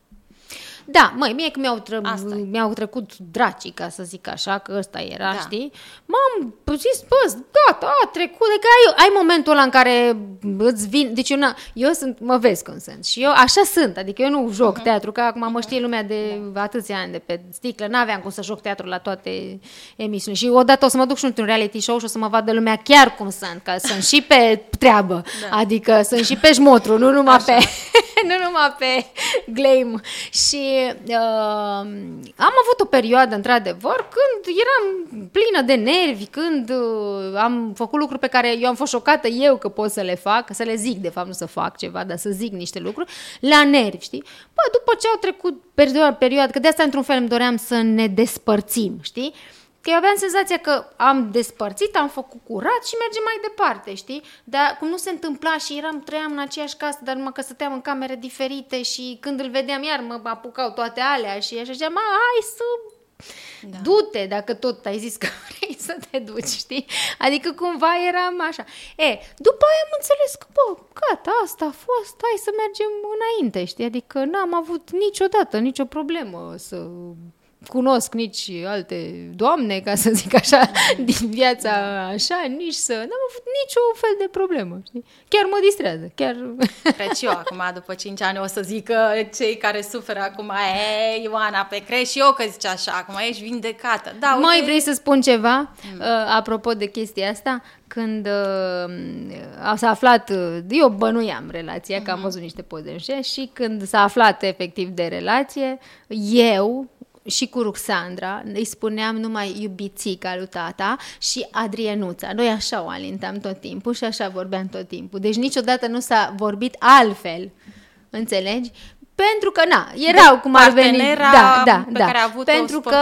Da, măi, mie că mi-au, tră- mi-au trecut dracii, ca să zic așa, că ăsta era, da. știi? M-am zis, bă, gata, a trecut, de că ai, ai momentul ăla în care îți vin, deci eu, na, eu sunt, mă vezi cum sunt și eu așa sunt, adică eu nu joc uh-huh. teatru, că acum mă știe lumea de da. atâția ani de pe sticlă, n-aveam cum să joc teatru la toate emisiuni și odată o să mă duc și într-un reality show și o să mă vadă lumea chiar cum sunt, că sunt și pe treabă, da. adică sunt și pe șmotru, nu numai așa. pe, nu numai pe glam și uh, am avut o perioadă, într-adevăr, când eram plină de nervi, când uh, am făcut lucruri pe care eu am fost șocată eu că pot să le fac, să le zic, de fapt, nu să fac ceva, dar să zic niște lucruri, la nervi, știi? Bă, după ce au trecut perioada, perioada că de asta, într-un fel, îmi doream să ne despărțim, știi? Că eu aveam senzația că am despărțit, am făcut curat și mergem mai departe, știi? Dar cum nu se întâmpla și eram, trăiam în aceeași casă, dar numai că stăteam în camere diferite și când îl vedeam iar mă apucau toate alea și așa ziceam, hai să da. Du-te dacă tot ai zis că vrei să te duci, știi? Adică cumva eram așa. E, după aia am înțeles că, bă, gata, asta a fost, hai să mergem înainte, știi? Adică n-am avut niciodată nicio problemă să cunosc nici alte doamne, ca să zic așa, mm. din viața așa, nici să... N-am avut nicio fel de problemă, știi? Chiar mă distrează, chiar... Cred și eu acum, după 5 ani, o să zic că cei care suferă acum, e, Ioana, pe cred și eu că zice așa, acum ești vindecată. Da, Mai okay. vrei să spun ceva, mm. uh, apropo de chestia asta? Când uh, s-a aflat, uh, eu bănuiam relația, mm-hmm. că am mhm. văzut niște poze și când s-a aflat efectiv de relație, eu, și cu Ruxandra, îi spuneam numai iubițica lui tata și Adrienuța. Noi așa o alintam tot timpul și așa vorbeam tot timpul. Deci niciodată nu s-a vorbit altfel. Înțelegi? Pentru că, na, erau cum ar veni. Da, da, pe da. Care a avut Pentru că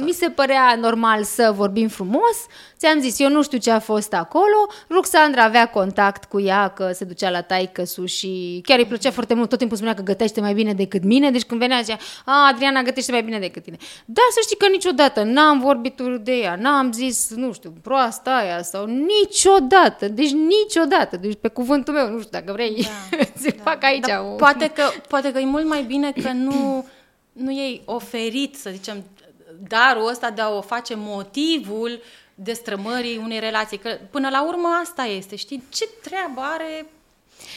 mi se părea normal să vorbim frumos. Ți-am zis, eu nu știu ce a fost acolo. Ruxandra avea contact cu ea, că se ducea la taică și chiar îi plăcea foarte mult. Tot timpul spunea că gătește mai bine decât mine. Deci când venea zicea, a, Adriana gătește mai bine decât tine. Da, să știi că niciodată n-am vorbit de ea, n-am zis, nu știu, proasta aia sau niciodată. Deci niciodată. Deci pe cuvântul meu, nu știu dacă vrei, da, se da. fac aici. Da, o... poate, că, poate că e mult mult mai bine că nu, nu ei oferit, să zicem, darul ăsta de a o face motivul destrămării unei relații. Că până la urmă asta este, știi? Ce treabă are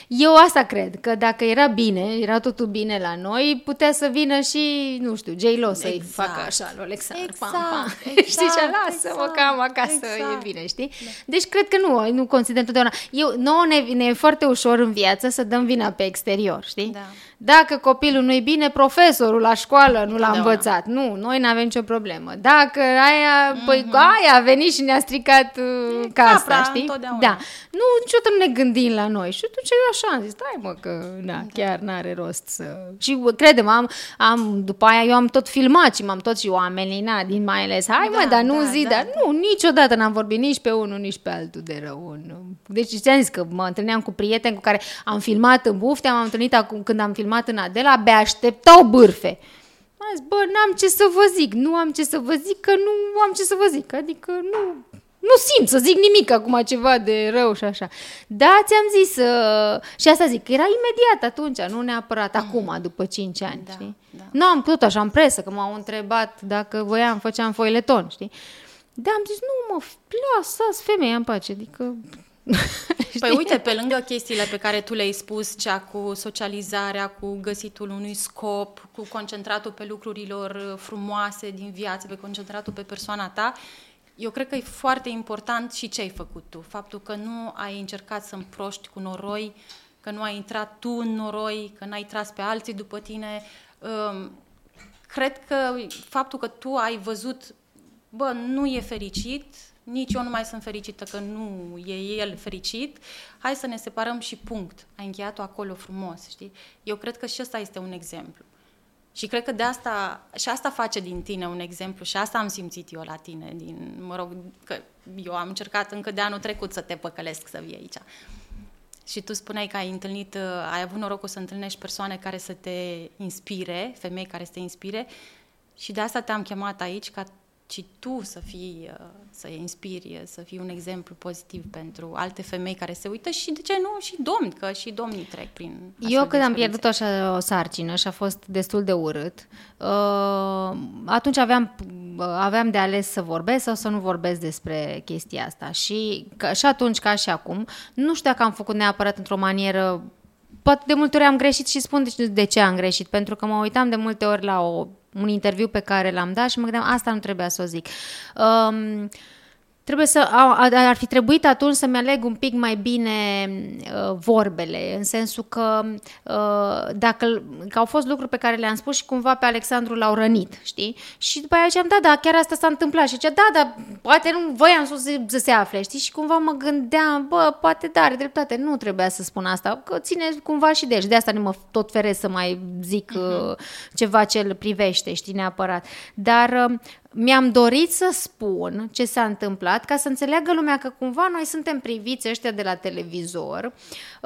eu asta cred, că dacă era bine, era totul bine la noi, putea să vină și, nu știu, J-Lo să-i exact. facă așa lui Alexandru. Exact, pam, pam. exact, știi ce? Lasă-mă exact, că am acasă, exact. e bine, știi? Da. Deci cred că nu, nu consider întotdeauna. Eu, nouă ne, ne e foarte ușor în viață să dăm vina pe exterior, știi? Da. Dacă copilul nu-i bine, profesorul la școală nu l-a învățat. Nu, noi nu avem nicio problemă. Dacă aia, mm-hmm. păi aia a venit și ne-a stricat uh, casa, știi? Întotdeauna. Da. Nu, niciodată nu ne gândim la noi. Și atunci eu așa am zis, stai mă că na, da. chiar n-are rost să... Și credem, am, am, după aia eu am tot filmat și m-am tot și oamenii, na, din mai ales, hai da, mă, dar nu da, zi, da, dar da. nu, niciodată n-am vorbit nici pe unul, nici pe altul de rău. Deci ți-am zis că mă întâlneam cu prieteni cu care am filmat în bufte, am întâlnit acum când am filmat în Adela, abia așteptau bârfe. Am zis, bă, n-am ce să vă zic, nu am ce să vă zic, că nu am ce să vă zic, adică nu, nu simt să zic nimic acum ceva de rău și așa. Da, ți-am zis, uh, și asta zic, era imediat atunci, nu neapărat mm. acum, după 5 ani, da, știi? Da. Nu am tot așa în presă, că m-au întrebat dacă voiam, făceam foileton, știi? Da, am zis, nu mă, lasă femeia în pace, adică Păi uite, pe lângă chestiile pe care tu le-ai spus, cea cu socializarea, cu găsitul unui scop, cu concentratul pe lucrurilor frumoase din viață, pe concentratul pe persoana ta, eu cred că e foarte important și ce ai făcut tu. Faptul că nu ai încercat să împroști cu noroi, că nu ai intrat tu în noroi, că n-ai tras pe alții după tine. Um, cred că faptul că tu ai văzut, bă, nu e fericit, nici eu nu mai sunt fericită că nu e el fericit, hai să ne separăm și punct. Ai încheiat-o acolo frumos, știi? Eu cred că și ăsta este un exemplu. Și cred că de asta, și asta face din tine un exemplu și asta am simțit eu la tine, din, mă rog, că eu am încercat încă de anul trecut să te păcălesc să vii aici. Și tu spuneai că ai întâlnit, ai avut norocul să întâlnești persoane care să te inspire, femei care să te inspire și de asta te-am chemat aici, ca ci tu să fii, uh, să inspiri, să fii un exemplu pozitiv pentru alte femei care se uită și, de ce nu, și domni, că și domnii trec prin Eu când am pierdut așa o sarcină și a fost destul de urât, uh, atunci aveam, uh, aveam de ales să vorbesc sau să nu vorbesc despre chestia asta. Și, și atunci ca și acum, nu știu dacă am făcut neapărat într-o manieră poate de multe ori am greșit și spun de ce am greșit, pentru că mă uitam de multe ori la o un interviu pe care l-am dat și mă gândeam, asta nu trebuia să o zic. Um, Trebuie să, ar fi trebuit atunci să-mi aleg un pic mai bine uh, vorbele, în sensul că uh, dacă că au fost lucruri pe care le-am spus și cumva pe Alexandru l-au rănit, știi? Și după aceea ziceam, da, da, chiar asta s-a întâmplat. Și zicea, da, da, poate nu voiam să, să se afle, știi? Și cumva mă gândeam, bă, poate da, are dreptate, nu trebuia să spun asta, că ține cumva și de și de asta nu mă tot feresc să mai zic uh-huh. uh, ceva ce îl privește, știi, neapărat. Dar uh, mi-am dorit să spun ce s-a întâmplat ca să înțeleagă lumea că cumva noi suntem priviți ăștia de la televizor,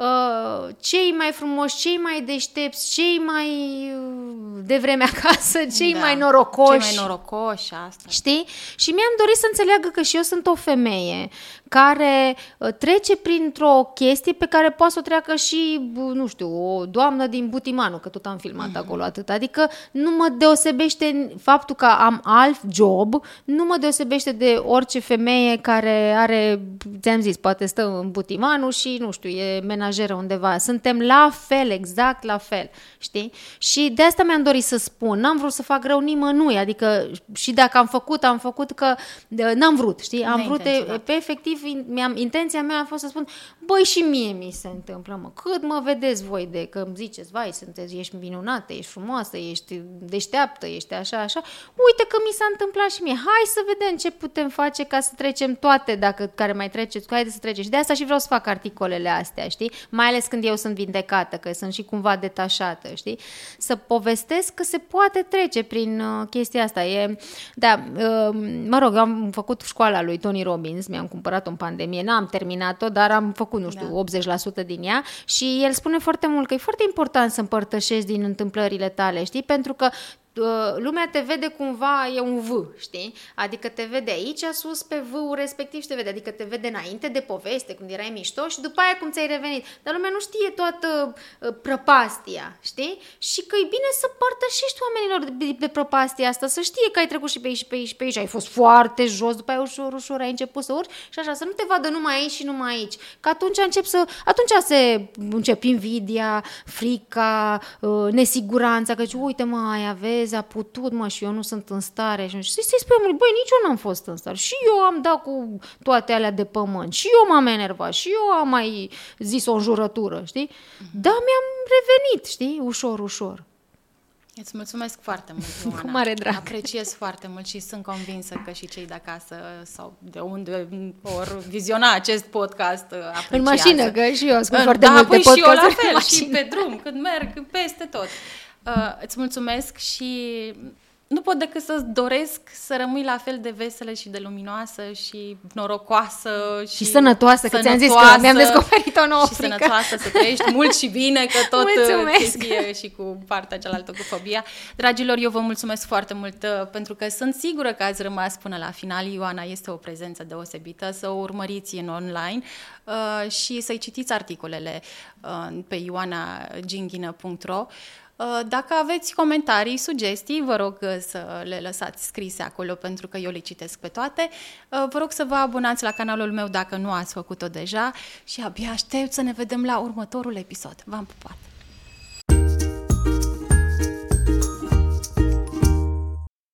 uh, cei mai frumoși, cei mai deștepți, cei mai uh, de vreme acasă, cei da, mai norocoși. Cei mai norocoși, asta. Știi? Și mi-am dorit să înțeleagă că și eu sunt o femeie care uh, trece printr-o chestie pe care poate să o treacă și, nu știu, o doamnă din Butimanu, că tot am filmat mm-hmm. acolo atât. Adică nu mă deosebește faptul că am alt job, nu mă deosebește de orice femeie care are, ți-am zis, poate stă în Butimanu și, nu știu, e menajeră undeva. Suntem la fel, exact la fel, știi? Și de asta mi-am dorit să spun. N-am vrut să fac rău nimănui, adică și dacă am făcut, am făcut că n-am vrut, știi? Am vrut pe efectiv mi-am, intenția mea a fost să spun, băi, și mie mi se întâmplă, mă, cât mă vedeți voi de că îmi ziceți, vai, sunteți, ești minunată, ești frumoasă, ești deșteaptă, ești așa, așa, uite că mi s-a întâmplat și mie, hai să vedem ce putem face ca să trecem toate, dacă care mai treceți, haideți să treceți. Și de asta și vreau să fac articolele astea, știi? Mai ales când eu sunt vindecată, că sunt și cumva detașată, știi? Să povestesc că se poate trece prin uh, chestia asta. E, da, uh, mă rog, am făcut școala lui Tony Robbins, mi-am cumpărat în pandemie, n-am terminat-o, dar am făcut, nu știu, da. 80% din ea și el spune foarte mult că e foarte important să împărtășești din întâmplările tale, știi? Pentru că Uh, lumea te vede cumva, e un V, știi? Adică te vede aici sus pe V-ul respectiv și te vede, adică te vede înainte de poveste, când erai mișto și după aia cum ți-ai revenit. Dar lumea nu știe toată uh, prăpastia, știi? Și că e bine să părtășești oamenilor de, de prăpastia asta, să știe că ai trecut și pe aici și pe aici și pe aici, ai fost foarte jos, după aia ușor, ușor ai început să urci și așa, să nu te vadă numai aici și numai aici. Că atunci încep să, atunci se încep invidia, frica, uh, nesiguranța, că uite mă, ai vezi, vezi, a putut, mă, și eu nu sunt în stare. Și să-i spui omului, băi, nici eu n-am fost în stare. Și eu am dat cu toate alea de pământ. Și eu m-am enervat. Și eu am mai zis o înjurătură, știi? Mm-hmm. Dar mi-am revenit, știi? Ușor, ușor. Îți mulțumesc foarte mult, Ioana. Cu mare drag. Apreciez foarte mult și sunt convinsă că și cei de acasă sau de unde ori viziona acest podcast apreciază. În mașină, că și eu ascult În- foarte da, multe păi și eu podcasturi la în fel, mașină. și pe drum, când merg, peste tot. Uh, îți mulțumesc și nu pot decât să-ți doresc să rămâi la fel de veselă și de luminoasă și norocoasă și, Și sănătoasă, că ți-am zis că sănătoasă mi-am descoperit o nouă și frică. sănătoasă, să trăiești mult și bine, că tot uh, Mulțumesc. chestie și cu partea cealaltă, cu fobia. Dragilor, eu vă mulțumesc foarte mult uh, pentru că sunt sigură că ați rămas până la final. Ioana este o prezență deosebită, să o urmăriți în online uh, și să-i citiți articolele uh, pe ioanaginghină.ro. Uh, Dacă aveți comentarii, sugestii, vă rog uh, să le lăsați scrise acolo pentru că eu le citesc pe toate. Uh, Vă rog să vă abonați la canalul meu dacă nu ați făcut-o deja și abia aștept să ne vedem la următorul episod. V-am pupat!